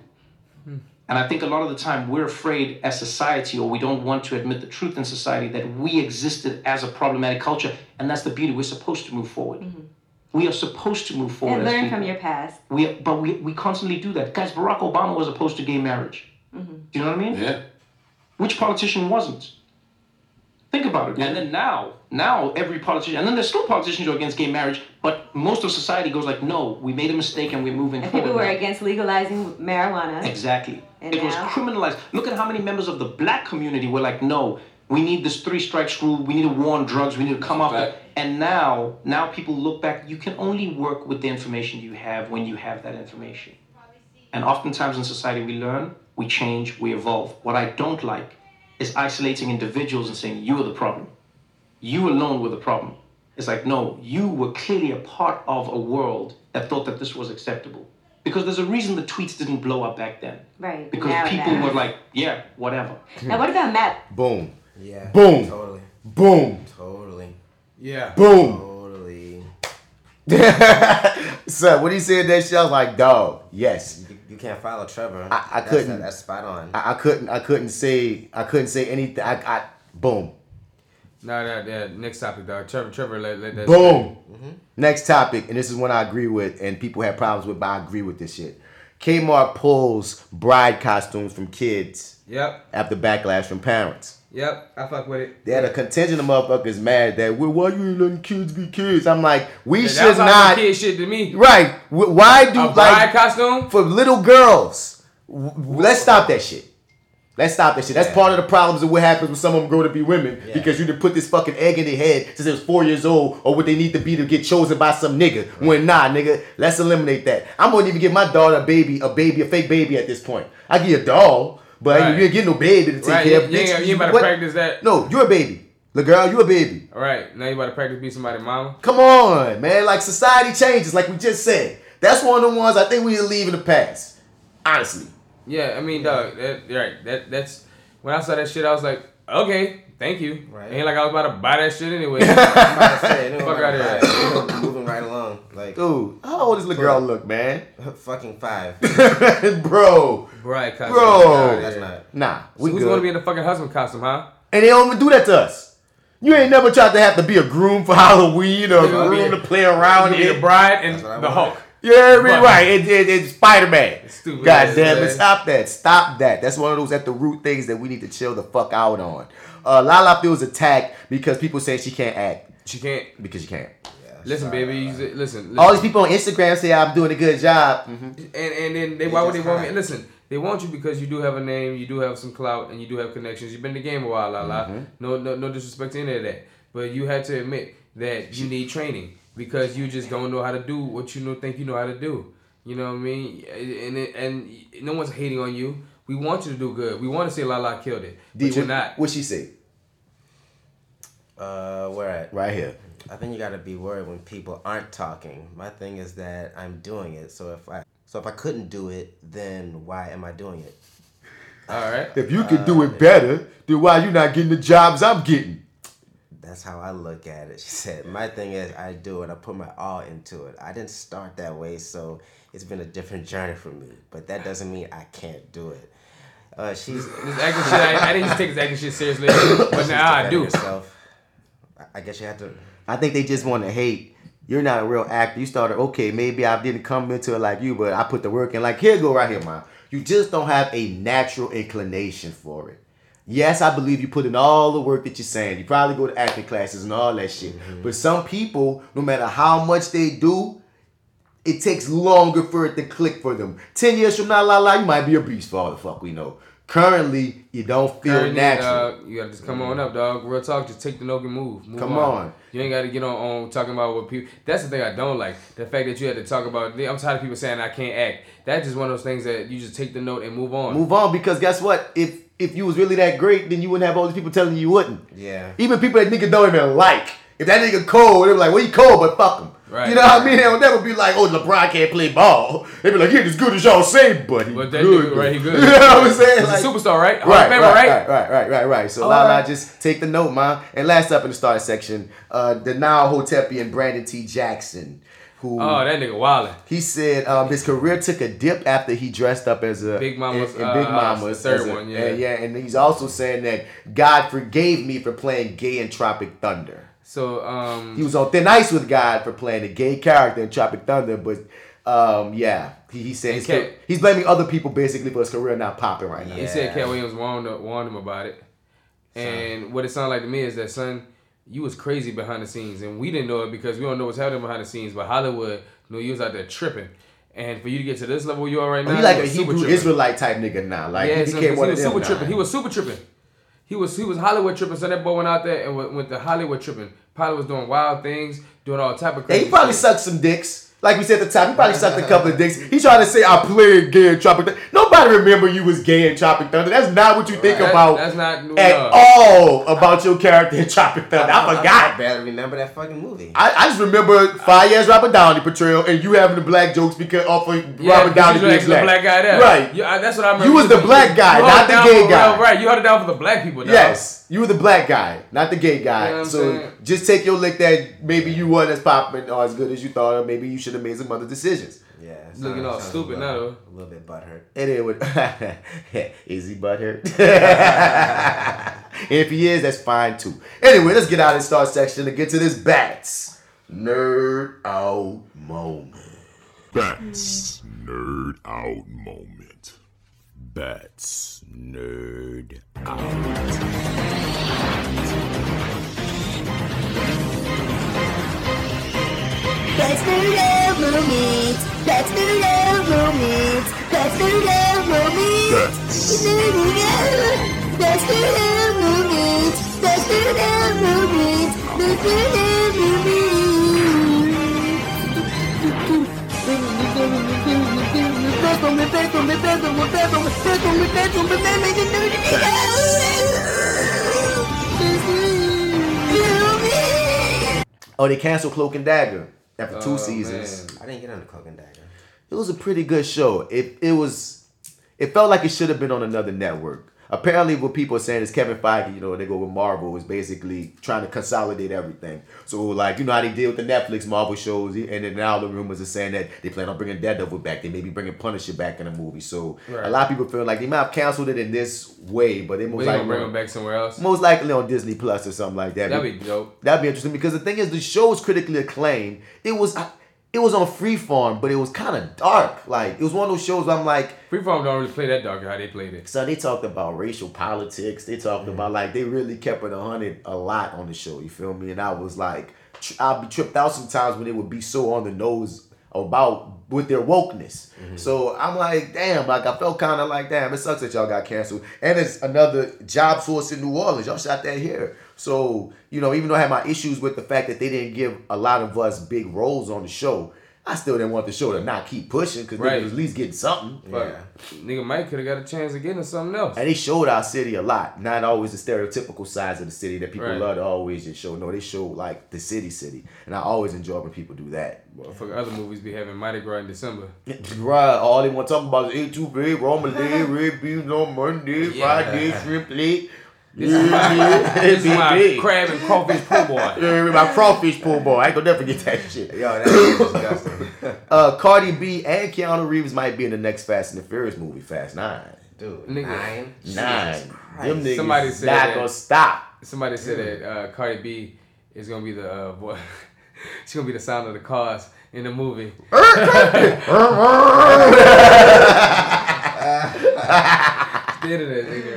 Hmm. And I think a lot of the time we're afraid as society, or we don't want to admit the truth in society, that we existed as a problematic culture. And that's the beauty. We're supposed to move forward. Mm-hmm. We are supposed to move forward. and learn from your past. We, but we, we constantly do that. Guys, Barack Obama was opposed to gay marriage. Do you know what I mean? Yeah. Which politician wasn't? Think about it. And then now, now every politician, and then there's still politicians who are against gay marriage, but most of society goes like, no, we made a mistake and we're moving And forward. people were now." against legalizing marijuana. Exactly. And it was criminalized. Look at how many members of the black community were like, no, we need this three strikes rule. We need to warn drugs. We need to come off Fact. that. And now, now people look back. You can only work with the information you have when you have that information. And oftentimes in society, we learn, we change, we evolve. What I don't like is isolating individuals and saying, you are the problem. You alone were the problem. It's like, no, you were clearly a part of a world that thought that this was acceptable. Because there's a reason the tweets didn't blow up back then. Right. Because now people that- were like, yeah, whatever. Now, what about Matt? Boom. Yeah. Boom. Totally. Boom. Totally. Yeah. Boom. Totally. [LAUGHS] so what he said that shit, I was like, dog, yes. You, you can't follow Trevor. I, I That's- couldn't. That's, spot on. I, I couldn't. I couldn't say. I couldn't say anything. I. I boom. No, that, that next topic, dog. Trevor, Trevor, let, let that. Boom. Mm-hmm. Next topic, and this is one I agree with, and people have problems with, but I agree with this shit. Kmart pulls bride costumes from kids Yep. after backlash from parents. Yep. I fuck with it. They had a contingent of motherfuckers mad that well, why you ain't letting kids be kids? I'm like, we Yeah, should that sounds like not. kid shit to me. Right? Why do A like costume? for little girls? Let's stop that shit. Let's stop that shit. That's Yeah. part of the problems of what happens when some of them grow to be women Yeah. because you done put this fucking egg in their head since they was four years old or what they need to be to get chosen by some nigga. When nah, nigga, let's eliminate that. I'm gonna even give my daughter a baby, a baby, a fake baby at this point. I give a doll, but Right. you ain't get no baby to take Right, care of. you ain't- Bitch, you ain't about to what- practice that. No, you're a baby. The girl, you a baby. All right. Now you about to practice be somebody's mama. Come on, man. Like society changes, like we just said. That's one of the ones I think we need leave in the past. Honestly. Yeah, I mean, dog, that, right? That that's when I saw that shit, I was like, okay, thank you. Right. Ain't like I was about to buy that shit anyway. [LAUGHS] I'm about to say, Fuck out of here. Here. Moving right along. Like, Dude, how old does little girl look, man? fucking five. [LAUGHS] Bro. Right, costume. Bro. That's not. Nah, So we who's good. gonna be in the fucking husband costume, huh? and they don't even do that to us. You ain't never tried to have to be a groom for [LAUGHS] Halloween or a gonna groom to play around and Be the in. bride and That's what the want. Hulk. Yeah, I mean, Right. right. It, it, it's Spider Man. Stupid God ass, damn it. man. Stop that. Stop that. That's one of those at the root things that we need to chill the fuck out on. Uh, Lala feels attacked because people say she can't act. She can't. Because she can't. Listen, baby. You, listen, listen. All these people on Instagram say I'm doing a good job. and and then they why would they want me? Listen, they want you because you do have a name, you do have some clout, and you do have connections. You've been in the game a while, la la. Mhm. No, no, no disrespect to any of that, but you had to admit that you need training because you just don't know how to do what you know think you know how to do. You know what I mean? And it, and no one's hating on you. We want you to do good. We want to say La La killed it, but you're what, not. What she say? Uh, where at? Right here. I think you gotta be worried when people aren't talking. My thing is that I'm doing it. So if I so if I couldn't do it, then why am I doing it? All right. If you can do it better, then why you not getting the jobs I'm getting? That's how I look at it. [LAUGHS] She said, My thing is, I do it. I put my all into it. I didn't start that way, so it's been a different journey for me. But that doesn't mean I can't do it. Uh, she's [LAUGHS] This acting shit, I, I didn't used take this acting shit seriously, but now I do. Herself. I- I guess you have to. I think they just want to hate. You're not a real actor. You started okay. Maybe I didn't come into it like you, but I put the work in. Like here, go right here, man. You just don't have a natural inclination for it. Yes, I believe you put in all the work that you're saying. You probably go to acting classes and all that shit. Mm-hmm. But some people, no matter how much they do, it takes longer for it to click for them. Ten years from now, la la, you might be a beast for all the fuck we know. Currently, you don't feel Currently, natural. dog, you gotta just come on up, dog. Real talk, just take the note and move. move Come on. You ain't gotta get on, on talking about what people. That's the thing I don't like. The fact that you had to talk about. I'm tired of people saying I can't act. That's just one of those things that you just take the note and move on. Move on because guess what? If if you was really that great, then you wouldn't have all these people telling you you wouldn't. Yeah. Even people that nigga don't even like. If that nigga cold, they be like, well, he cold, but fuck him. Right. You know what I mean? They'll never be like, oh, LeBron can't play ball. They be like, he ain't as good as y'all say, but he But that good. nigga, right, he good. [LAUGHS] you know what I'm saying? He's a superstar, right? Hall of Right, Famer, right, right? right, right, right, right, right. So All La La, right. just take the note, man. And last up in the starter section, uh, the now Hotepian Brandon T. Jackson, who Oh, that nigga wildin'. he said um, his career took a dip after he dressed up as a Big Mama's, in, in Big uh, Mama's the third a- one, yeah. and yeah, and he's also saying that God forgave me for playing gay in Tropic Thunder. So um, He was on thin ice with God for playing a gay character in Tropic Thunder, but um, yeah, he, he said his Cat- ca- he's blaming other people basically for his career not popping right now. He said Katt Williams warned, warned him about it. And what it sounded like to me is that, son, you was crazy behind the scenes. And we didn't know it because we don't know what's happening behind the scenes. But Hollywood knew you was out there tripping. And for you to get to this level you are right now, He like a Hebrew tripping. Israelite type nigga now. Like yeah, he son, became 'cause one he of was them super now. tripping. He was super tripping. He was he was Hollywood tripping. So that boy went out there and went, went to Hollywood tripping. Probably was doing wild things, doing all type of Yeah, crazy. he probably shit. sucked some dicks. Like we said at the time, he probably sucked a couple of dicks. He trying to say I played gay in Tropic Thunder. Nobody remember you was gay in Tropic Thunder. That's not what you think That- about that's not new at love. all about your character in Tropic Thunder. I I forgot. barely remember that fucking movie. I, I just remember five years Robert Downey portrayal and you having the black jokes because off of Yeah, Robert Downey you being actually the black guy there. Right. You, I, that's what I remember. You was the black guy, you not the gay guy. real, right. You held it down for the black people, dog. Yes, you were the black guy, not the gay guy. You know what I'm so saying? just take your lick that maybe you weren't as popping or as good as you thought, or maybe you should have made some other decisions. Yeah. it Looking all stupid a now, little, though. A little bit butthurt. And it would [LAUGHS] is he butthurt? [LAUGHS] if he is, that's fine too. Anyway, let's get out of the start section and get to this bats nerd out moment. Bats nerd out moment. Bats nerd out. That's the love moment. That's the love moment. That's the love moment. That's the love. That's the love moment. That's the love moment. That's the love moment. Oh, they canceled Cloak and Dagger after two Oh, seasons. I didn't get on the Cloak and Dagger. It was a pretty good show. It it was it felt like it should have been on another network. Apparently, what people are saying is Kevin Feige, you know, they go with Marvel, is basically trying to consolidate everything. So, like, you know how they deal with the Netflix Marvel shows, and then now the rumors are saying that they plan on bringing Daredevil back. They may be bringing Punisher back in the movie. So, Right. a lot of people feel like they might have canceled it in this way, but they most likely bring him back somewhere else. most likely on Disney Plus or something like that. That'd be dope. That'd be interesting because the thing is, the show was critically acclaimed. It was it was on Freeform, but it was kind of dark. Like it was one of those shows where I'm like, Freeform don't really play that dark how they played it. so they talked about racial politics. They talked about like they really kept it a hundred a lot on the show. You feel me? And I was like, I'll be tripped out sometimes when it would be so on the nose about with their wokeness. Mm-hmm. So I'm like, damn, like I felt kind of like, damn, it sucks that y'all got canceled. And it's another job source in New Orleans. Y'all shot that here. So, you know, even though I had my issues with the fact that they didn't give a lot of us big roles on the show, I still didn't want the show to not keep pushing because Right. they was at least getting something. But nigga Mike could have got a chance of getting something else. And they showed our city a lot. Not always the stereotypical sides of the city that people Right. love to always just show. No, they show like the city city. And I always enjoy when people do that. For other movies be having Mardi Gras in December. [LAUGHS] Right, all they want to talk about is A2 big, Romalee, red beans on Monday, Yeah. Friday, shrimp plate. This is my, [LAUGHS] this is my crab and crawfish pool boy. [LAUGHS] Yeah, my crawfish pool boy. I ain't gonna never forget that shit. Yo, that shit disgusting. [LAUGHS] uh, Cardi B and Keanu Reeves might be in the next Fast and the Furious movie, Fast Nine. Dude, Nigga. nine? Nine. Jesus Them niggas Somebody said not that, gonna stop. Somebody said that uh, Cardi B is gonna be the uh, boy. She's gonna be the sound of the cars in the movie. the internet ignorance.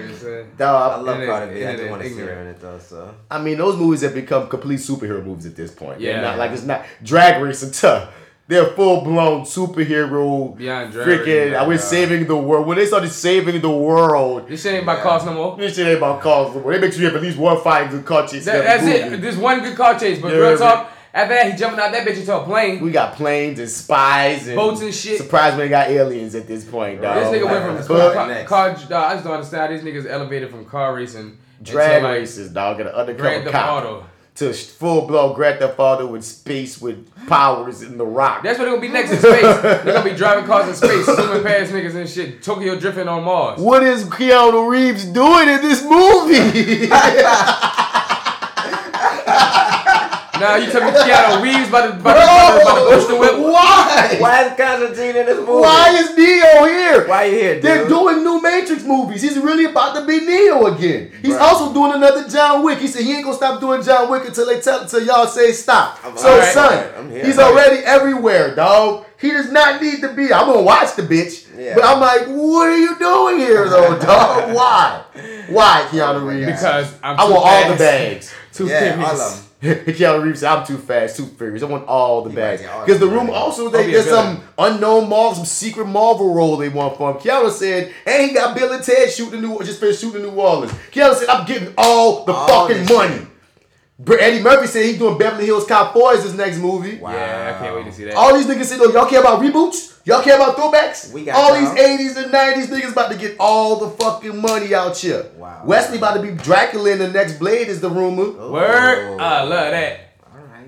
Dog, I love Internet- Cardi B. I internet just want to see her in it though. So I mean, those movies have become complete superhero movies at this point. They're Yeah. not like it's not drag racing tough. They're full blown superhero. Beyond drag freaking. racing, I was saving the world. When they started saving the world, This shit ain't about cars no more. this shit ain't about cars. no more. They make sure you have at least one fighting good car chase. That, that's movie. it. There's one good car chase, but Yeah, real man. talk. After that, he jumping out that bitch into a plane. We got planes and spies and Boats and shit. Surprised we ain't got aliens at this point, dog. This nigga went from But car, car, dog, I just don't understand how these niggas elevated from car racing drag into, like, races, dog, and an undercover Grand cop Auto. to full blown Grand Theft Auto with space with powers in the rock. That's what they're gonna be next in space. [LAUGHS] they're gonna be driving cars in space, zooming past niggas and shit. Tokyo drifting on Mars. What is Keanu Reeves doing in this movie? [LAUGHS] [LAUGHS] Now you tell me Keanu Reeves about to, about to, about to, about to push the whip. Why? why is Constantine in this movie? Why is Neo here? Why you here, dude? They're doing new Matrix movies. He's really about to be Neo again. He's Right. also doing another John Wick. He said he ain't gonna stop doing John Wick until they tell until y'all say stop. I'm- so alright. son, I'm here. he's already everywhere, dog. He does not need to be. I'm gonna watch the bitch, Yeah. but I'm like, what are you doing here, though, [LAUGHS] dog? Why? Why, Keanu Reeves? Because I'm I too want all the bags. Too Yeah, furious. [LAUGHS] Keanu Reeves said, I'm too fast, too furious. I want all the He bags. might get all Because the room also they, there's some unknown Marvel, some secret Marvel role they want for him. Keanu said, and he got Bill and Ted shooting New just finished shooting New Orleans. Keanu said, I'm getting all the All fucking money. Br- Eddie Murphy said he's doing Beverly Hills Cop 4 as his next movie. Yeah, I can't wait to see that. All these niggas said, oh, y'all care about reboots? Y'all care about throwbacks? We got all y'all. these 80s and 90s niggas about to get all the fucking money out here. Wow. Wesley about to be Dracula in the next Blade is the rumor. Word, I love that.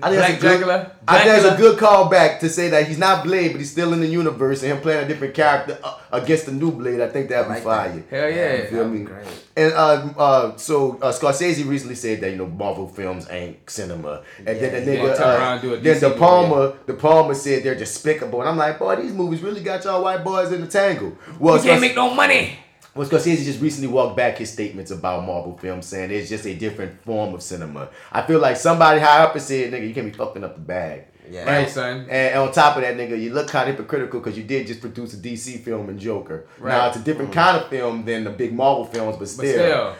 I think, Black that's a good, Dracula. I think that's a good callback to say that he's not Blade, but he's still in the universe, and him playing a different character uh, against the new Blade. I think that'd I be like fire. Hell yeah. You feel me? Great. And uh, uh, so uh, Scorsese recently said that you know Marvel films ain't cinema, and then the Yeah, nigga, turn uh, around and do a then DC the movie. Palmer, the Palmer said they're despicable, and I'm like, boy, these movies really got y'all white boys in the tangle. Well, You can't Scors- make no money. Well, Scorsese just recently walked back his statements about Marvel films, saying it's just a different form of cinema. I feel like somebody high up and said, "Nigga, you can't be fucking up the bag." Yeah. Right, son. And on top of that, nigga, you look kind of hypocritical because you did just produce a DC film in Joker. Right. Now it's a different mm. kind of film than the big Marvel films, but But still, still,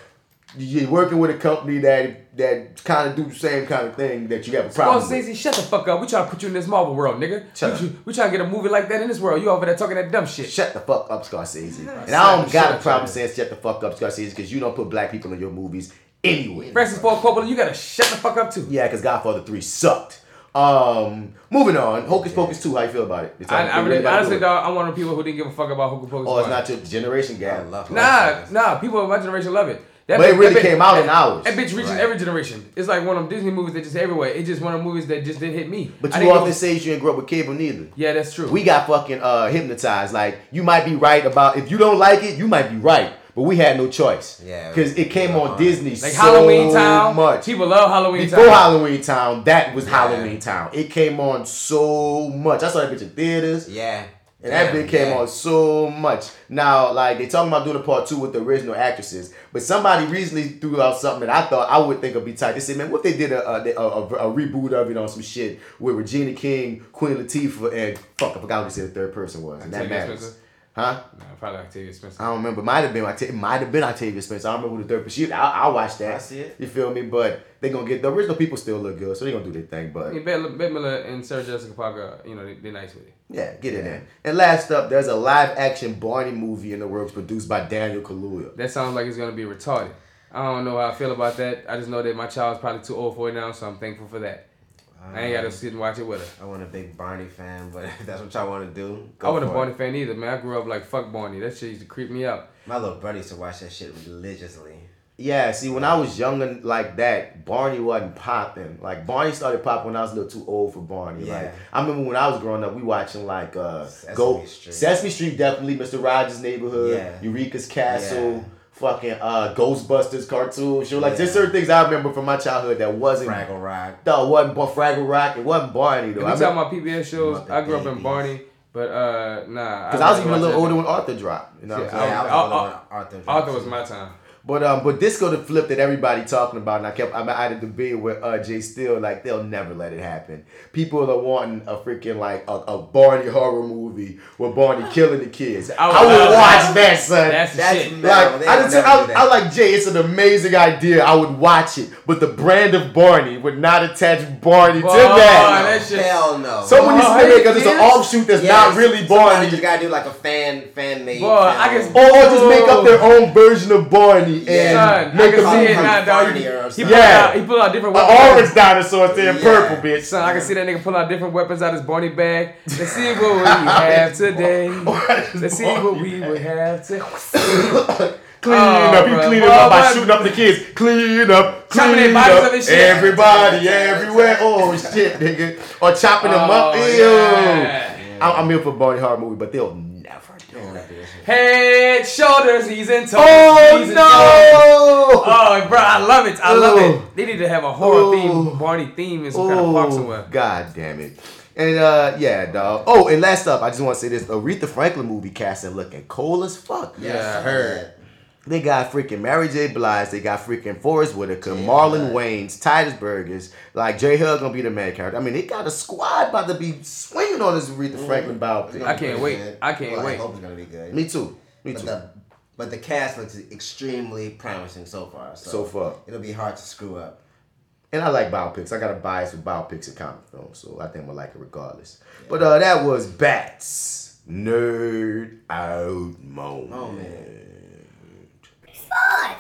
you're working with a company that that kind of do the same kind of thing that you have a problem with. Scorsese, shut the fuck up. We trying to put you in this Marvel world, nigga. Shut we, we trying to get a movie like that in this world. You over there talking that dumb shit. Shut the fuck up, Scorsese. [LAUGHS] And I don't got a problem saying shut the fuck up, Scorsese, because you don't put black people in your movies anyway. Francis Ford Coppola, you gotta shut the fuck up too. Yeah, because Godfather 3 sucked. Um, moving on. Hocus Pocus 2, how you feel about it? I, on- I they really, about to honestly, do it. dog, I'm one of the people who didn't give a fuck about Hocus Pocus. Oh, it's not your generation gap. I love Nah, nah. People of my generation love it. That But it really that bitch- came out in ours. That bitch reaches every generation. It's like one of them Disney movies that just everywhere. It's just one of the movies that just didn't hit me. But you didn't often know- say you didn't grow up with cable neither. Yeah, that's true. We got fucking uh, hypnotized. Like you might be right about if you don't like it, you might be right. But we had no choice. Yeah, Because it came on Disney Like so Halloween Town. much. People love Halloween Before Town. Halloween Town, that was Halloween Town. It came on so much. I saw that bitch in theaters. Yeah. And that bitch came on so much. Now, like they talking about doing a part two with the original actresses, but somebody recently threw out something that I thought I would think would be tight. They said, "Man, what if they did a a, a, a, a reboot of it on some shit with Regina King, Queen Latifah, and fuck, I forgot what they said the third person was. And that matters? Huh? Nah, probably Octavia Spencer. I don't remember. Might have been. Octa- It might have been Octavia Spencer. I don't remember who the third. But she, I, I watched that. I see it. You feel me? But they gonna get the original people still look good, so they gonna do their thing. But I mean, Bette, Bette Midler and Sarah Jessica Parker, you know, they, they're nice with it. Yeah, get in there. And last up, there's a live action Barney movie in the works produced by Daniel Kaluuya. That sounds like it's gonna be retarded. I don't know how I feel about that. I just know that my child's probably too old for it now, so I'm thankful for that. I ain't gotta sit and watch it with her. I wasn't a big Barney fan, but [LAUGHS] if that's what y'all want to do, I wasn't a Barney it. fan either, man. I grew up like fuck Barney. That shit used to creep me out. My little brother used to watch that shit religiously. Yeah, see, when I was young and like that, Barney wasn't popping. Like Barney started popping when I was a little too old for Barney. Yeah. Like I remember when I was growing up, we watching like uh Sesame Go Street. Sesame Street definitely, Mr. Rogers' Neighborhood, Yeah. Eureka's Castle, Yeah. Fucking uh Ghostbusters cartoon show. Like Yeah. there's certain things I remember from my childhood that wasn't Fraggle Rock. No, it wasn't Bar- Fraggle Rock. It wasn't Barney though. If I we talking about PBS shows, I grew up in Barney, but uh nah. Because I was even a little older when Arthur dropped. You know what I'm Yeah, saying? I was I- older I- when Arthur. Arthur was my time. But um, but this go to flip that everybody talking about, and I kept I had a debate with uh Jay Still, like they'll never let it happen. People are wanting a freaking like a, a Barney horror movie with Barney [LAUGHS] killing the kids. I I would, would watch that. that, son. That's the That's shit. like They I, just, I, that. I like Jay. It's an amazing idea. I would watch it, but the brand of Barney would not attach Barney Boy, to that. that shit. Hell no. Someone needs to make it because it's an offshoot that's Yes, not really somebody Barney. just gotta do like a fan fan made. Boy, I can- Or, or just make up their own version of Barney and Son, I can see it now, dog. He, or he, something. Yeah. out, he pull out different An weapons. orange dinosaur there in Yeah. purple, bitch. Son, I can see that nigga pull out different weapons out his Barney bag. Let's see what we [LAUGHS] have today. Let's see what we [LAUGHS] would have today. [COUGHS] Clean Oh, up, you clean Boy, it up by boy. shooting up the kids. Clean up, clean up. up shit. Everybody, [LAUGHS] everywhere. Oh shit, nigga. Or chopping them up. Oh, Ew. yeah. I'm, I'm here for Barney horror movie, but they'll never do it. Head, shoulders, knees, and toes. Oh knees no! Oh, bro, I love it. I love Oh. it. They need to have a horror Oh. theme, Barney theme in some kind of park Oh, somewhere. God damn it. And uh yeah, dog. Oh, and last up, I just want to say this: Aretha Franklin movie casting looking cold as fuck. Yeah, I heard. They got freaking Mary J. Blige. They got freaking Forest Whitaker, Marlon Wayans, Titus Burgess. Like J. Hud gonna be the main character. I mean, they got a squad about to be swinging on this Aretha Franklin biopic. I can't wait. I can't Well, wait. I hope it's gonna be good. Me too. Me But too. the, but the cast looks extremely promising so far. So, So far. it'll be hard to screw up. And I like biopics. I got a bias with biopics and comic films, so I think I'm gonna like it regardless. But uh, that was Bats Nerd Out Moment. Oh man.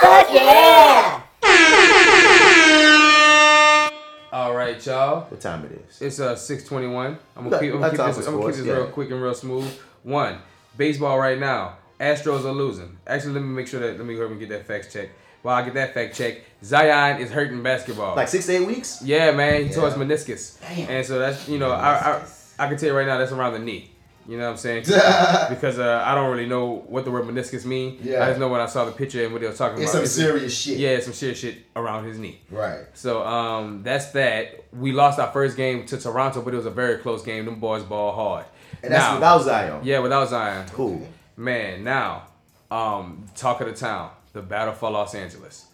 Fuck yeah! [LAUGHS] All right, y'all. What time it is? It's uh 621. I'm gonna got- keep, I'm gonna keep this, I'm gonna keep sports, this real quick and real smooth. One, baseball right now. Astros are losing. Actually, let me make sure that let me go ahead and get that fact check. While I get that fact check, Zion is hurting basketball. Like six to eight weeks? Yeah, man, he tore his meniscus, Damn. and so that's you know I, I I can tell you right now that's around the knee. You know what I'm saying? [LAUGHS] because uh, I don't really know what the word meniscus mean. Yeah. I just know when I saw the picture and what they were talking It's about. some serious shit. Yeah, it's some serious shit around his knee. Right. So um, that's that. We lost our first game to Toronto, but it was a very close game. Them boys ball hard. And that's Now- without Zion. Yeah, without Zion. Cool. Man, now, um, talk of the town, the battle for Los Angeles.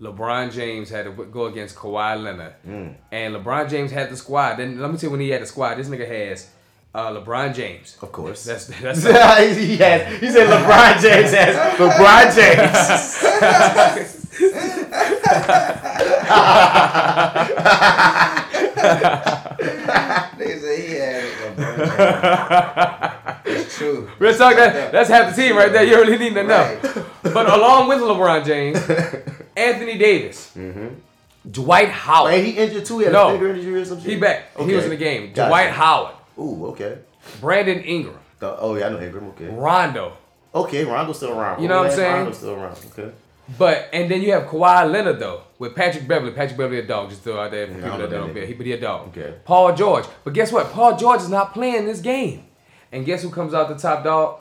LeBron James had to go against Kawhi Leonard, Mm. and LeBron James had the squad. Then let me tell you when he had the squad. This nigga has uh, LeBron James. Of course. That's that's. he has. He said LeBron James has LeBron James. Nigga said he had LeBron James. It's true. [LAUGHS] Real talk. That, that's half the team right there. You really need to know. Right. But along with LeBron James, Anthony Davis, Dwight Howard. And he injured too. He had No. a finger injury or something. He back. He was in the game. Gotcha. Dwight Howard, Ooh, okay. Brandon Ingram, The- oh yeah, I know Ingram. Okay. Rondo. Okay, Rondo's still around. You know what I'm saying? Rondo's still around. Okay. But and then you have Kawhi Leonard though with Patrick Beverley. Patrick Beverley a dog. Just throw out there for people that don't know. He but he a dog. Okay. Paul George. But guess what? Paul George is not playing this game. And guess who comes out the top dog?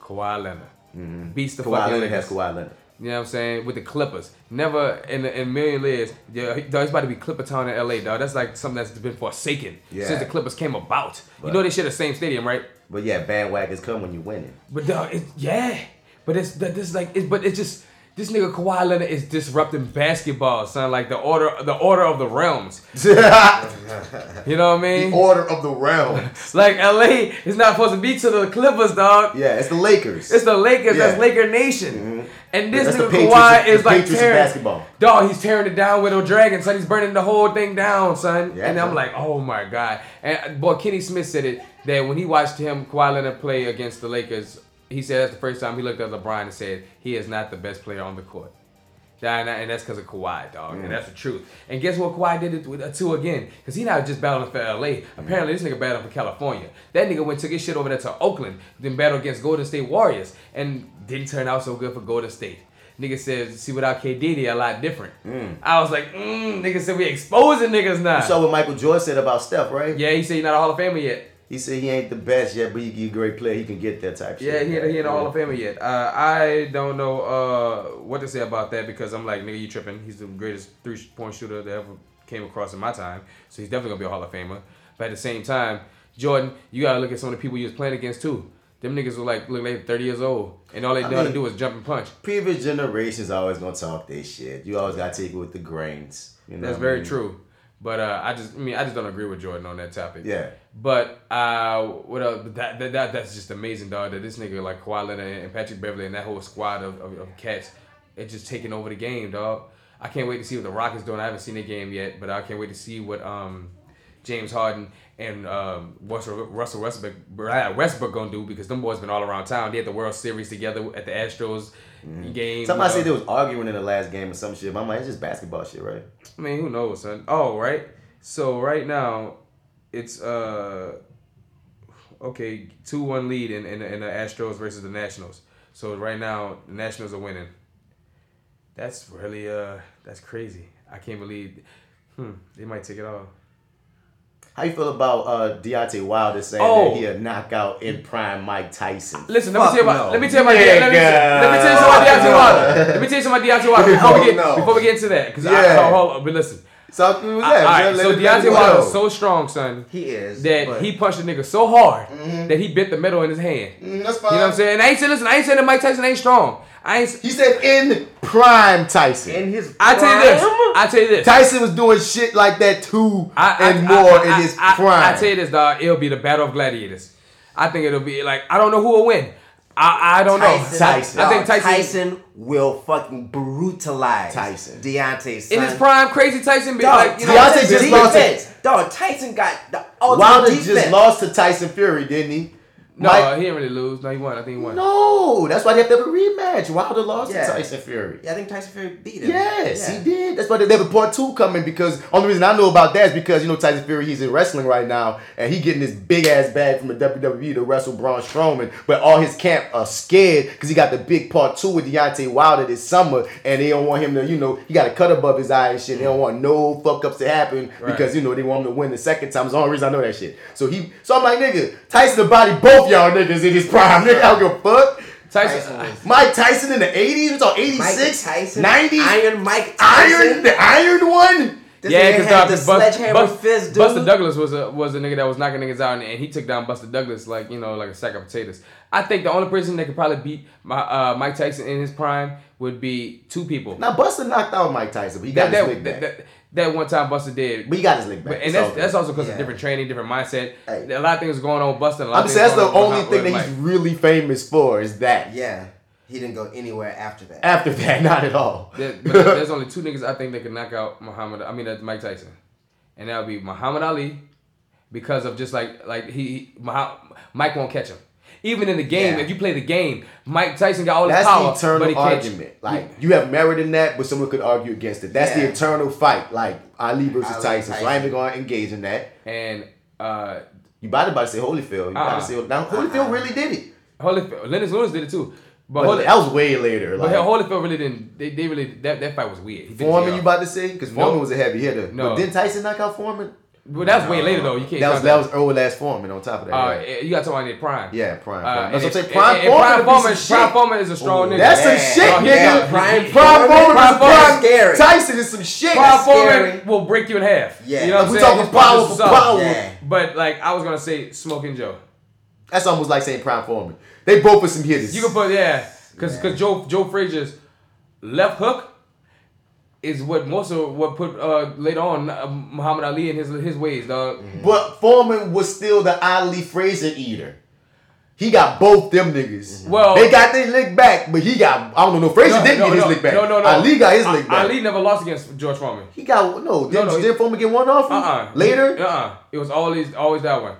Kawhi Leonard. Beats the Mm-hmm. Kawhi fucking Leonard Lakers. has Kawhi Leonard. You know what I'm saying? With the Clippers. Never in, in a million years. Yeah, dog, it's about to be Clipper Town in LA, dog. That's like something that's been forsaken Yeah. since the Clippers came about. you know they share the same stadium, right? But yeah, bandwagons come when you winning. But dog, it, yeah. But it's that this is like it, but it's just this nigga Kawhi Leonard is disrupting basketball, son. Like the order the order of the realms. [LAUGHS] you know what I mean? The order of the realms. [LAUGHS] like LA is not supposed to be to the Clippers, dog. Yeah, it's the Lakers. It's the Lakers. Yeah. That's Laker Nation. Mm-hmm. And this That's nigga Patriots Kawhi is like Patriots tearing basketball. Dog, he's tearing it down with a dragon, son. He's burning the whole thing down, son. Yeah, and I'm like, oh my god. And boy, Kenny Smith said it that when he watched him Kawhi Leonard play against the Lakers, he said that's the first time he looked at LeBron and said he is not the best player on the court. And, that's because of Kawhi, dog. Mm. And that's the truth. And guess what Kawhi did it with uh, too again? Because he not just battling for LA. Apparently, this nigga battled for California. That nigga went took his shit over there to Oakland, then battled against Golden State Warriors, and didn't turn out so good for Golden State. Nigga said, see, without KD, they a lot different. I was like, mm, nigga said we exposing niggas now. You saw what Michael Jordan said about Steph, right? yeah, he said he not a Hall of Famer yet. He said he ain't the best yet, but he, a great player. He can get that type Yeah, shit. he ain't, he ain't a Hall of Famer yet. Uh, I don't know uh, what to say about that because I'm like, nigga, you tripping. He's the greatest three point shooter that ever came across in my time. So he's definitely gonna be a Hall of Famer. But at the same time, Jordan, you gotta look at some of the people you was playing against too. Them niggas were like look like 30 years old, and all they know to do is jump and punch. Previous generations always gonna talk their shit. You always gotta take it with the grains. You know That's what I very mean? true. But uh, I just, I mean, I just don't agree with Jordan on that topic. Yeah. But uh, what else? That, that, that that's just amazing, dog. That this nigga like Kawhi Leonard and Patrick Beverley and that whole squad of, of, of cats, it's just taking over the game, dog. I can't wait to see what the Rockets doing. I haven't seen the game yet, but I can't wait to see what um, James Harden and um, Russell Russell Westbrook Westbrook gonna do because them boys been all around town. They had the World Series together at the Astros game. Somebody uh, said they was arguing in the last game or some shit. But I'm like, it's just basketball shit, right? I mean, who knows, son? Oh, right. So right now, it's uh, okay, two one lead in, in in the Astros versus the Nationals. So right now, the Nationals are winning. That's really uh, that's crazy. I can't believe, hmm, they might take it off. How you feel about uh, Deontay Wilder saying Oh. that he a knockout in prime Mike Tyson? Listen, let me tell you about. no. Let me tell you about. Let me, let me tell you about Deontay Wilder. Let me tell you something about Deontay Wilder [LAUGHS] before we get No. before we get into that. Because Yeah. I, hold on, but listen. So who was All that? right, Let- so let- let Deontay Wilder is so strong, son. He is. that but- he punched a nigga so hard that he bit the metal in his hand. Mm, that's You know what I'm saying? And I ain't saying listen, I ain't saying that Mike Tyson ain't strong. I ain't. He said in prime Tyson. in his I tell you this. I tell you this. Tyson was doing shit like that too I, I- and I- more I- in his I, prime. I, tell you this, dog. It'll be the battle of gladiators. I think it'll be like I don't know who will win. I, I don't know. Tyson. I think Tyson, Tyson will fucking brutalize Tyson. Deontay's son. in his prime, crazy Tyson. Be Dog, like you know, Deontay just lost defense. Dog, Tyson got the ultimate Wilder defense. just lost to Tyson Fury, didn't he? No, Mike- he didn't really lose. No, he won. I think he won. No, that's why they have to have a rematch. Wilder lost Yeah. to Tyson Fury. Yeah, I think Tyson Fury beat him. Yes, Yeah. he did. That's why they have a part two coming because only reason I know about that is because you know Tyson Fury he's in wrestling right now and he getting this big ass bag from the WWE to wrestle Braun Strowman, but all his camp are scared because he got the big part two with Deontay Wilder this summer and they don't want him to you know he got a cut above his eye and shit. They don't want no fuck ups to happen Right. because you know they want him to win the second time. It's the only reason I know that shit. So he so I'm like nigga Tyson the body both y'all niggas in his prime. Nigga, I don't give a fuck. Tyson. Mike Tyson in the 80s? It's on 86? Mike Tyson, 90s? Iron Mike Tyson. Iron, the Iron one? This yeah, because had the sledgehammer fist, dude. Buster Douglas was a was a nigga that was knocking niggas out, and, and he took down Buster Douglas like you know like a sack of potatoes. I think the only person that could probably beat my, uh, Mike Tyson in his prime would be two people. Now, Buster knocked out Mike Tyson, but he got that, his that, lick back. that, that, that one time Buster did. but he got his lick back. But, and that's all that's also because Yeah. of different training, different mindset. Hey. A lot of things going on with Buster. a lot I'm of saying that's the only thing that Mike. he's really famous for is that. Yeah, he didn't go anywhere after that. After that, [LAUGHS] not at all. There- but there's [LAUGHS] only two niggas I think that can knock out Muhammad. I mean, that's Mike Tyson, and that would be Muhammad Ali, because of just like like he, he Mike won't catch him. Even in the game, Yeah. if you play the game, Mike Tyson got all the power. That's power, the eternal but he can't. argument. Like you have merit in that, but someone could argue against it. That's the eternal fight. Like Ali versus Ali, Tyson. So I ain't even gonna engage in that. And uh, You about to about to say Holyfield. You about Uh-uh. to say now Holyfield really did it. Holyfield, Lennox Lewis did it too. But, But Holy, that was way later. But Like, Holyfield really didn't. They, they really that, that fight was weird. He Foreman, you about to say? Because No. Foreman was a heavy hitter. No. But didn't Tyson knock out Foreman? But that was way later though. You can't. That was count that was Earl last Foreman on top of that. Uh, right? you got to talk about prime. Yeah, Prime. Uh, That's what I'm saying. it- Prime and- and Foreman Prime is a piece Foreman, Prime shit. Foreman is a strong nigga. That's some Yeah. shit, Oh, nigga. yeah. Prime, Prime Foreman, is Foreman- Prime Tyson is some shit. Prime Foreman will break you in half. Yeah. you know what I'm We saying? talking power was for power. Yeah. But like I was gonna say, Smoking Joe. That's almost like saying Prime Foreman. They both are some hitters. You can put yeah, because because Joe Joe Frazier's left hook is what most of what put uh later on uh, Muhammad Ali in his his ways, dog. But Foreman was still the Ali Frazier eater. He got both them niggas. Well- they got their lick back, but he got I don't know. No, Frazier No, didn't no, get his no, lick back. No, no, no. Ali got his lick back. Ali never lost against George Foreman. He got no. Did, no, he- did Foreman get one off him Uh-uh. later? Uh uh It was always always that one.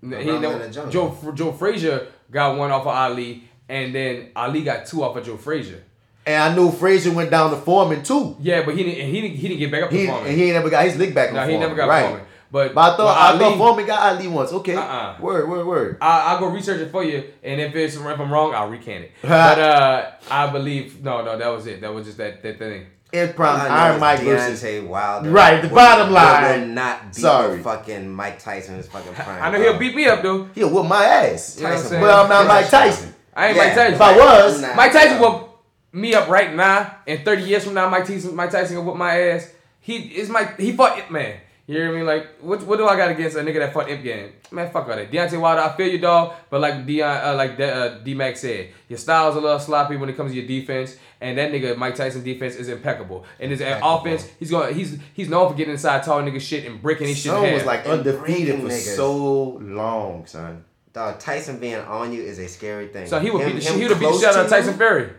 He never, in the jungle. Joe Joe Frazier got one off of Ali, and then Ali got two off of Joe Frazier. And I knew Frazier went down to Foreman too. Yeah, but he didn't. He didn't. He didn't get back up to He, Foreman. and he ain't never got his lick back. on No, he Foreman. never got right. Foreman. But, But I thought but I Ali- thought Foreman got Ali once. Okay. Uh-uh. Word, word, word. I, I'll go research it for you, and if it's if I'm wrong, I'll recant it. [LAUGHS] but uh, I believe no, no, that was it. That was just that that thing. In prime, All I know Iron Mike Deontay versus Wilder. Right, the would- bottom would- line. would not beat Sorry. fucking Mike Tyson's fucking [LAUGHS] prime. I know he'll beat me up though. He'll whoop my ass. You know what I'm saying? But I'm not Mike Tyson. I ain't Yeah, Mike Tyson. if I was- Mike Tyson will me up right now, and 30 years from now, Mike Tyson, Mike Tyson will whoop my ass. He is my he fought Ip Man. You hear me? Like, what, what do I got against a nigga that fought Imp Game? Man, fuck all that. Deontay Wilder, I feel you, dog. But like Dion, uh, like De- uh, D Mac said, your style's a little sloppy when it comes to your defense. And that nigga Mike Tyson defense is impeccable. And his offense, he's going, he's he's known for getting inside tall nigga shit and breaking his shit. Son was like undefeated for niggas. so long, son. Dog, Tyson being on you is a scary thing. So he would Him- beat the him He would have beat the close shit out of Tyson Fury.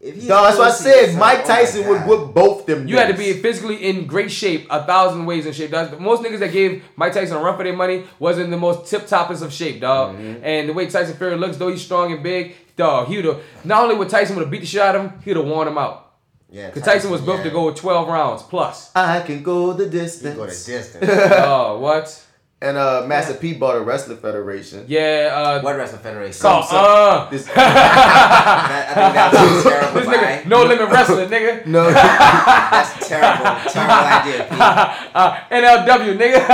If he's Dog, that's what I close to you, said. son, Mike oh Tyson would God. whoop both them. You had to be physically in great shape, a thousand ways in shape. That's, most niggas that gave Mike Tyson a run for their money wasn't the most tip toppest of shape, dog. Mm-hmm. And the way Tyson Fury looks, though he's strong and big, dog, he would have not only would Tyson would have beat the shit out of him, he'd have worn him out. Yeah, Because Tyson was built yeah. to go 12 rounds plus. I can go the distance. You Go the distance. oh, [LAUGHS] [LAUGHS] what? And uh, Master P bought a wrestling federation. Yeah, uh, What wrestling federation? Called, so- uh, This, That- [LAUGHS] [LAUGHS] I think that's a terrible this nigga, no limit wrestling, nigga. [LAUGHS] no, That's terrible. Terrible idea, Pete. uh, NLW, nigga.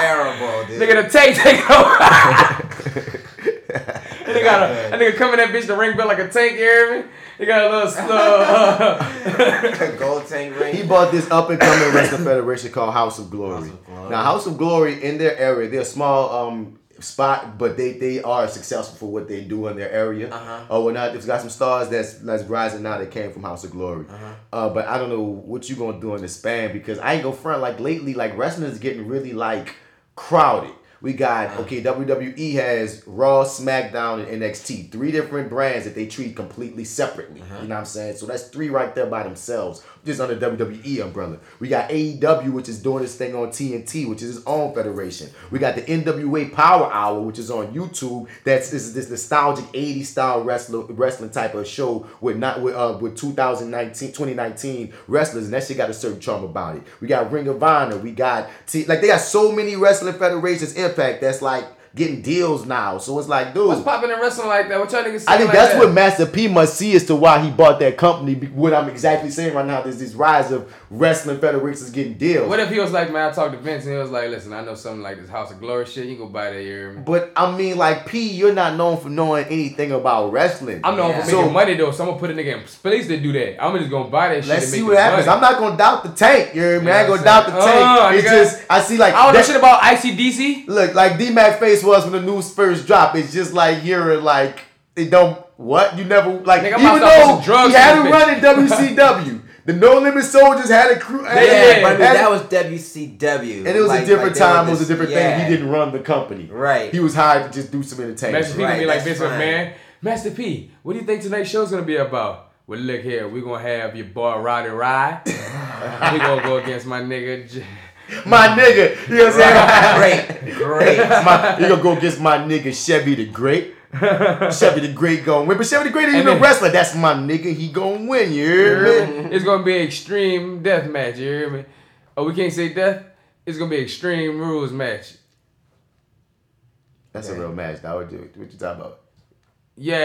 Terrible, dude. nigga, the tank take over. And they got a, a nigga coming that bitch the ring belt like a tank, you hear me? He got a little slow. [LAUGHS] Gold tank ring. he bought this up and coming wrestling federation called House of Glory. House of Glory. Now, House of Glory in their area, they're a small um spot, but they they are successful for what they do in their area. Uh-huh. Oh, we're not. They've got some stars that's that's rising now that came from House of Glory. Uh-huh. Uh, but I don't know what you gonna do in the span because I ain't gonna front like lately. Like wrestling is getting really like crowded. We got okay. WWE has Raw, SmackDown, and NXT. Three different brands that they treat completely separately. Uh-huh. You know what I'm saying? So that's three right there by themselves, just under WWE umbrella. We got AEW, which is doing this thing on TNT, which is its own federation. We got the NWA Power Hour, which is on YouTube. That's this is this nostalgic 80s style wrestler, wrestling type of show with not with uh with 2019 2019 wrestlers, and that shit got a certain charm about it. We got Ring of Honor. We got T like they got so many wrestling federations. Impact that's like getting deals now. So it's like, dude. What's popping in wrestling like that? What y'all niggas I think like that's that? what Master P must see as to why he bought that company. What I'm exactly saying right now is this rise of wrestling federations getting deals. What if he was like, man, I talked to Vince and he was like, listen, I know something like this House of Glory shit. You can go buy that, me? But I mean, like P, you're not known for knowing anything about wrestling. I'm known for So, making money though, so I'm gonna put a nigga in place to do that. I'm just gonna buy that shit. Let's see what happens. money. I'm not gonna doubt the tank. You hear me? I ain't gonna know doubt the saying? tank. Uh, it's just I see like I don't know that- shit about ICDC. Look, like D Mac face was when the news first dropped. It's just like hearing like it don't what you never like. Nigga, even about to start though drugs he had a run in WCW, the No Limit Soldiers had a crew. had- Yeah, but that was WCW. and it was Like- a different like time. It was a different yeah. thing. He didn't run the company. Right. He was hired to just do some entertainment. Master P gonna be like Vince. McMahon. Master P, what do you think tonight's show's gonna be about? Well, look here, we're gonna have your boy Roddy Rye. [LAUGHS] he gonna go against my nigga. J- My nigga, you know what I'm saying? Great, great. my, you gonna go against my nigga Chevy the Great. Chevy the Great gonna win, but Chevy the Great ain't And even a wrestler. That's my nigga. He gonna win. You You hear hear me? me? It's gonna be an extreme death match. You hear me? Oh, we can't say death. It's gonna be extreme rules match. That's a real match. Dog. What you, what you talking about? Yeah,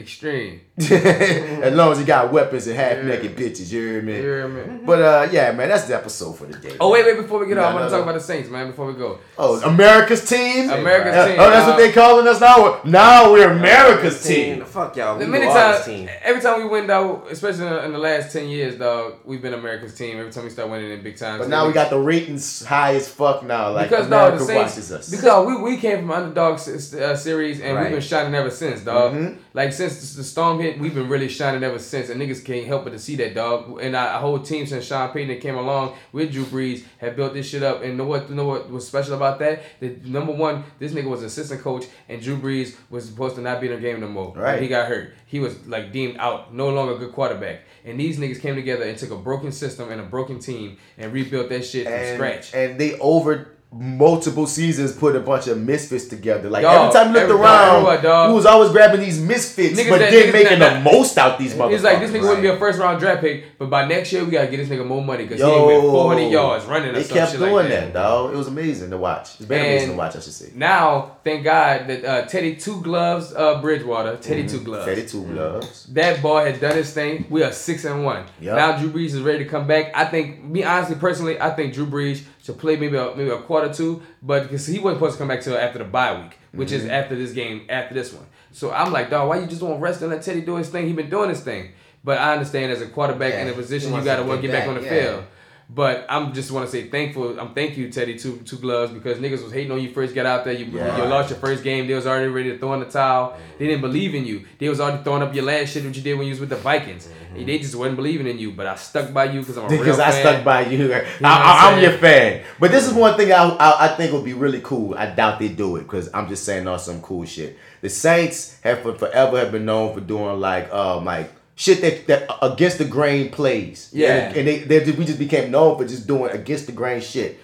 extreme. [LAUGHS] as long as you got weapons and half naked bitches, you hear me? You hear me? But uh, yeah, man, that's the episode for the day. Oh wait, wait! Before we get You off, I want to talk another- about the Saints, man. Before we go. Oh, America's team. America's Uh, team. Oh, that's what Uh, they calling us now. Now we're America's team. Fuck y'all. The We many the Argus times, team. every time we win, though, especially in the, last ten years, dog, we've been America's team. Every time we start winning in big times. But now we got the ratings high as fuck now. Like because dog, America the Saints, watches us. because we, we came from underdog uh, series and Right. we've been shining ever since, dog. Mhm. Like since the storm hit, we've been really shining ever since, and niggas can't help but to see that, dog. And our, our whole team since Sean Payton came along with Drew Brees have built this shit up. And know what? Know what was special about that? The number one, this nigga was assistant coach, and Drew Brees was supposed to not be in the game no more. Right. He got hurt. He was like deemed out, no longer a good quarterback. And these niggas came together and took a broken system and a broken team and rebuilt that shit from scratch. and they over multiple seasons put a bunch of misfits together. Like Dog, every time you looked every- around, everywhere, he was always grabbing these misfits, Niggas but that- then making that- the most out these motherfuckers. He's like, this nigga wouldn't be a first round draft pick, but by next year we gotta get this nigga more money because he went 400 yards running They kept doing like that. dog. It was amazing to watch. It's been amazing to watch, I should say. Now, thank God that uh, Teddy Two Gloves uh, Bridgewater, Teddy Mhm. Two Gloves, Teddy Two Gloves. That boy has done his thing. We are six and one. Yup. Now Drew Brees is ready to come back. I think, me honestly, personally, I think Drew Brees should play maybe a, maybe a quarter two, but because he wasn't supposed to come back till after the bye week, which is Mhm. after this game, after this one. So I'm like, dog, why you just won't rest and let Teddy do his thing? He been doing his thing. But I understand as a quarterback Yeah, in a position, you got to to want to get get back back, on the yeah. field. But I'm just want to say thankful. I'm thank you, Teddy, two two gloves, because niggas was hating on you first got out there. You, Yeah. you lost your first game. They was already ready to throw in the towel. They didn't believe in you. They was already throwing up your last shit that you did when you was with the Vikings. They just wasn't believing in you. But I stuck by you because I'm a [LAUGHS] real Because I fan. stuck by you. know I, I'm your fan. But this is one thing I, I, I think would be really cool. I doubt they do it because I'm just saying all some cool shit. The Saints have for forever have been known for doing like um like shit that, that against the grain plays. Yeah. and they, they just, we just became known for just doing against the grain shit.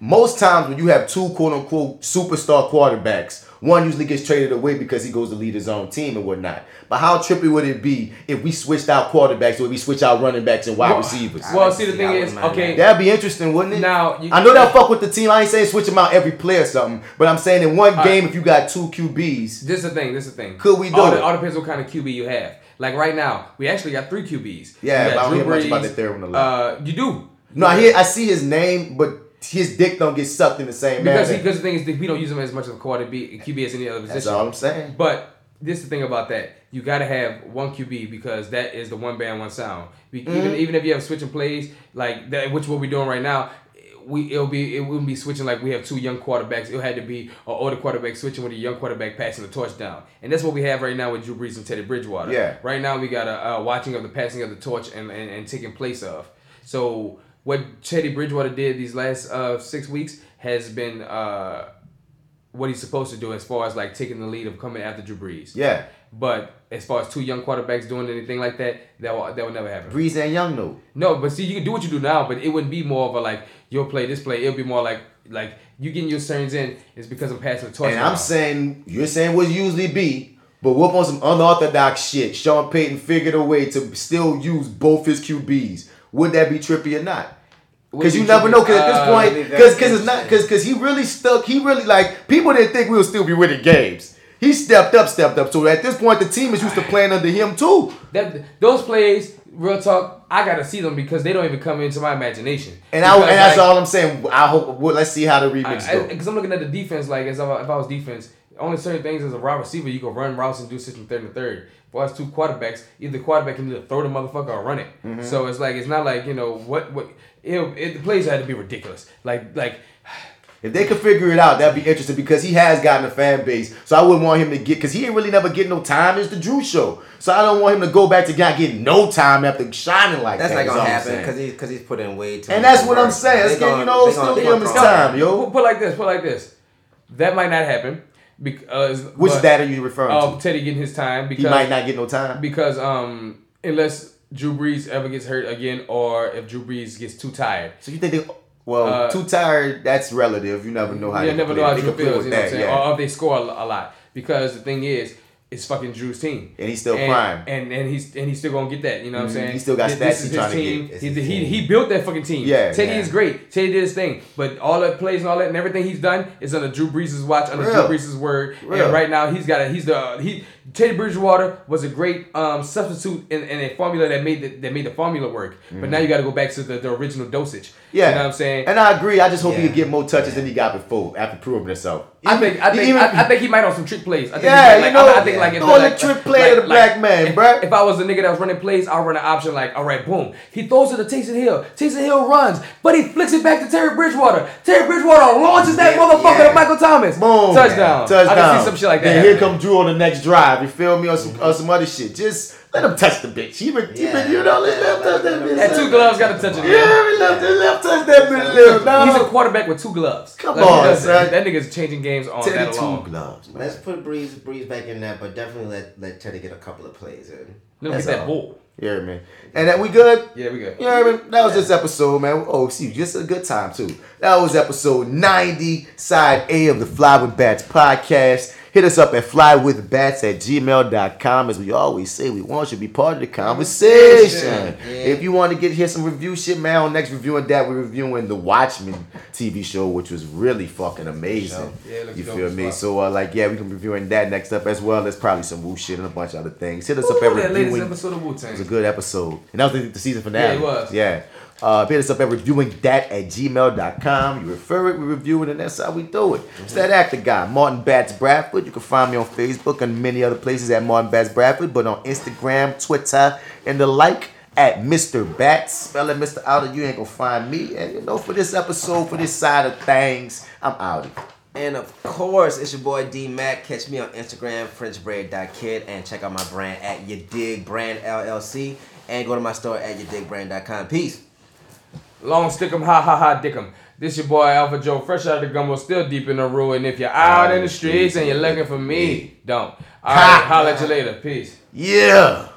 Most times when you have two quote unquote superstar quarterbacks, one usually gets traded away because he goes to lead his own team and whatnot. But how trippy would it be if we switched out quarterbacks or we switch out running backs and wide Well- receivers? well, see, the thing is, okay- that'd be interesting, wouldn't it? Now, you- I know that fuck with the team. I ain't saying switch them out every play or something, but I'm saying in one game right. if you got two QBs, This is the thing. This is the thing. Could we do all, it? the- all depends what kind of QB you have. Like right now, we actually got three QBs. Yeah, We got but I don't Drew hear much about the third one a lot. Uh, you do. no, I hear I see his name, but his dick don't get sucked in the same Because manner. because the thing is that we don't use him as much of a quarterback QB as any other position. That's all I'm saying. But this is the thing about that. You got to have one QB because that is the one band, one sound. We, Even Mhm. even if you have switching plays like that, which what we're doing right now, we it'll be it wouldn't be switching like we have two young quarterbacks. It had to be an older quarterback switching with a young quarterback passing the torch down, and that's what we have right now with Drew Brees and Teddy Bridgewater. Yeah. Right now we got a, a watching of the passing of the torch and, and, and taking place of. So what Teddy Bridgewater did these last uh, six weeks has been uh, what he's supposed to do as far as like taking the lead of coming after Drew Brees. Yeah. But as far as two young quarterbacks doing anything like that, that will, that will never happen. Brees and Young no. No, but see, you can do what you do now, but it wouldn't be more of a like you'll play this play. It'll be more like like you getting your turns in is because I'm passing the torch. And now. I'm saying you're saying what usually be, but whoop on some unorthodox shit. Sean Payton figured a way to still use both his QBs. Would that be trippy or not? Because you be never know. Because at this Uh, point, that'd be very because because it's not because because he really stuck. He really like people didn't think we would still be winning games. He stepped up, stepped up. So at this point, the team is used to playing under him too. that those plays, real talk, I gotta see them because they don't even come into my imagination. And I and that's like, all I'm saying. I hope. Well, let's see how the remix go. Because I'm looking at the defense, like as if I, if I was defense, only certain things as a wide receiver you can run routes and do system third and third. For us two quarterbacks, either quarterback can either throw the motherfucker or run it. Mhm. So it's like it's not like you know what what it, it the plays had to be ridiculous. Like like If they could figure it out, that'd be interesting because he has gotten a fan base. So I wouldn't want him to get because he ain't really never get no time. It's the Drew show. So I don't want him to go back to not getting no time after shining like That's that. not gonna happen because he's because he's put in way too. Much. And much that's what I'm saying. They Let's get, you know, still gonna- give they him his time, yo. put, put like this, put like this. That might not happen because Which but- are you referring uh, to? Teddy getting his time because He might not get no time. because um unless Drew Brees ever gets hurt again or if Drew Brees gets too tired. So you think they? Well, Uh, too tired. That's relative. You never know how. you never play. know how Drew feels, with you know what I'm that, saying? yeah. Or if they score a, a lot. Because the thing is, it's fucking Drew's team. And he's still and, prime. And and he's and he's still gonna get that, you know what. I'm saying? He still got This- stats this he is his trying to team. get. He, he, he built that fucking team. Yeah, Teddy yeah. is great. Teddy did his thing. But all that plays and all that and everything he's done is under Drew Brees' watch, under Real. Drew Brees' word. Real. And right now he's got a he's the he Teddy Bridgewater was a great um, substitute in, in a formula that made the, that made the formula work. But now you got to go back to the, the original dosage. Yeah, you know what I'm saying. And I agree. I just hope he Yeah. could get more touches than he got before after proving himself. I think I think Even- I, I think he might on some trick plays. I think Yeah, he might, you like, know, I think like throwing like, the trick play to the black man, if, bruh. If I was a nigga that was running plays, I'll run an option like, all right, boom. He throws it to Taysom Hill. Taysom Hill runs, but he flicks it back to Terry Bridgewater. Terry Bridgewater launches that motherfucker to Michael Thomas. Boom. Touchdown. Touchdown. I can see some shit like that. Then here happening. come Drew on the next drive. You feel me? Or some, or some other shit. Just let him touch the bitch. He been, he been you know, let him touch that bitch. Had two gloves, got to touch it. Yeah, we left, left touch that bitch. Little, no. He's a quarterback with two gloves. Come Like, on, son. That. that nigga's changing games on Teddy that two alone. gloves. Let's put Brees Brees back in there, but definitely let let Teddy get a couple of plays in. Let him That's get that all. ball. Yeah, man. And that we good? Yeah, we good. You know what I mean? That was this episode, man. Oh, see, just a good time, too. That was episode 90, side A of the Fly with Bats podcast. Hit us up at flywithbats at gmail.com. As we always say, we want you to be part of the conversation. Yeah. If you want to get here some review shit, man, on next ReviewingDAT, we're reviewing the Watchmen TV show, which was really fucking amazing. Yeah, you feel me? fuck. So, uh, like, yeah, we can be reviewing that next up as well. There's probably some Wu shit and a bunch of other things. Hit us up Ooh, at that latest reviewing. episode of It was a good episode. And that was the, the season finale. Yeah, it was. Yeah. Uh, hit us up at reviewing that at gmail.com. You refer it, we review it, and that's how we do it. It's that actor guy, Martin Bats Bradford. You can find me on Facebook and many other places at Martin Bats Bradford, but on Instagram, Twitter, and the like at Mr. Bats. Spelling Mr. Outer, you ain't gonna find me. And you know, for this episode, for this side of things, I'm out. And of course, it's your boy D Mac. Catch me on Instagram, FrenchBread.kid, and check out my brand at Ya Dig Brand LLC. And go to my store at YaDigBrand.com. Peace. Long stick 'em, ha ha ha dick 'em. This your boy AlphaJo, fresh out of the gumbo, still deep in the rule. And if you're out in the streets and you're looking for me, don't. All right, holla at you later. Peace. Yeah.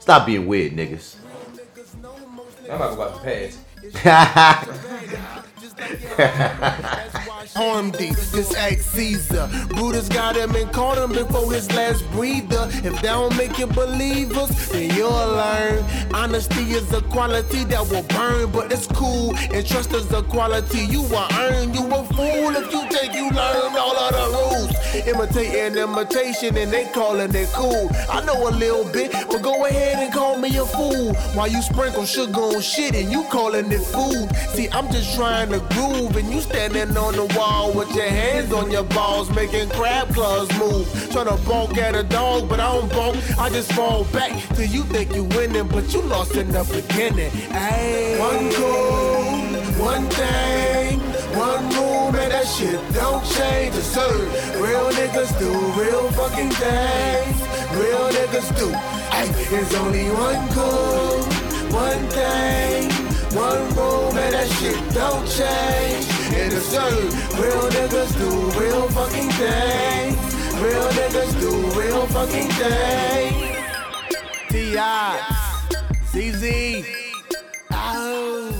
Stop being weird, niggas. I'm not about to go [LAUGHS] about the pads. Armed him, his ex Caesar. Buddha's got him and caught him before his last breather. If they don't make you believers, then you'll learn. Honesty is a quality that will burn, but it's cool. And trust is a quality you will earn. You a fool if you think you learned all of the rules. Imitating imitation and they calling it cool. I know a little bit, but go ahead and call me a fool. While you sprinkle sugar on shit and you calling it food. See, I'm just trying to groove and you standing on the wall with your hands on your balls, making crab claws move. Trying to bonk at a dog, but I don't bonk. I just fall back till you think you winning, but you lost in the beginning. Ayy. One goal, one thing, one move, and that shit don't change. It's serve. Real niggas do real fucking things. Real niggas do. Ay, there's only one goal, one thing, one room, and that shit don't change in the sun. Real niggas do real fucking things. Real niggas do real fucking things. T.I. Z.Z. Ow.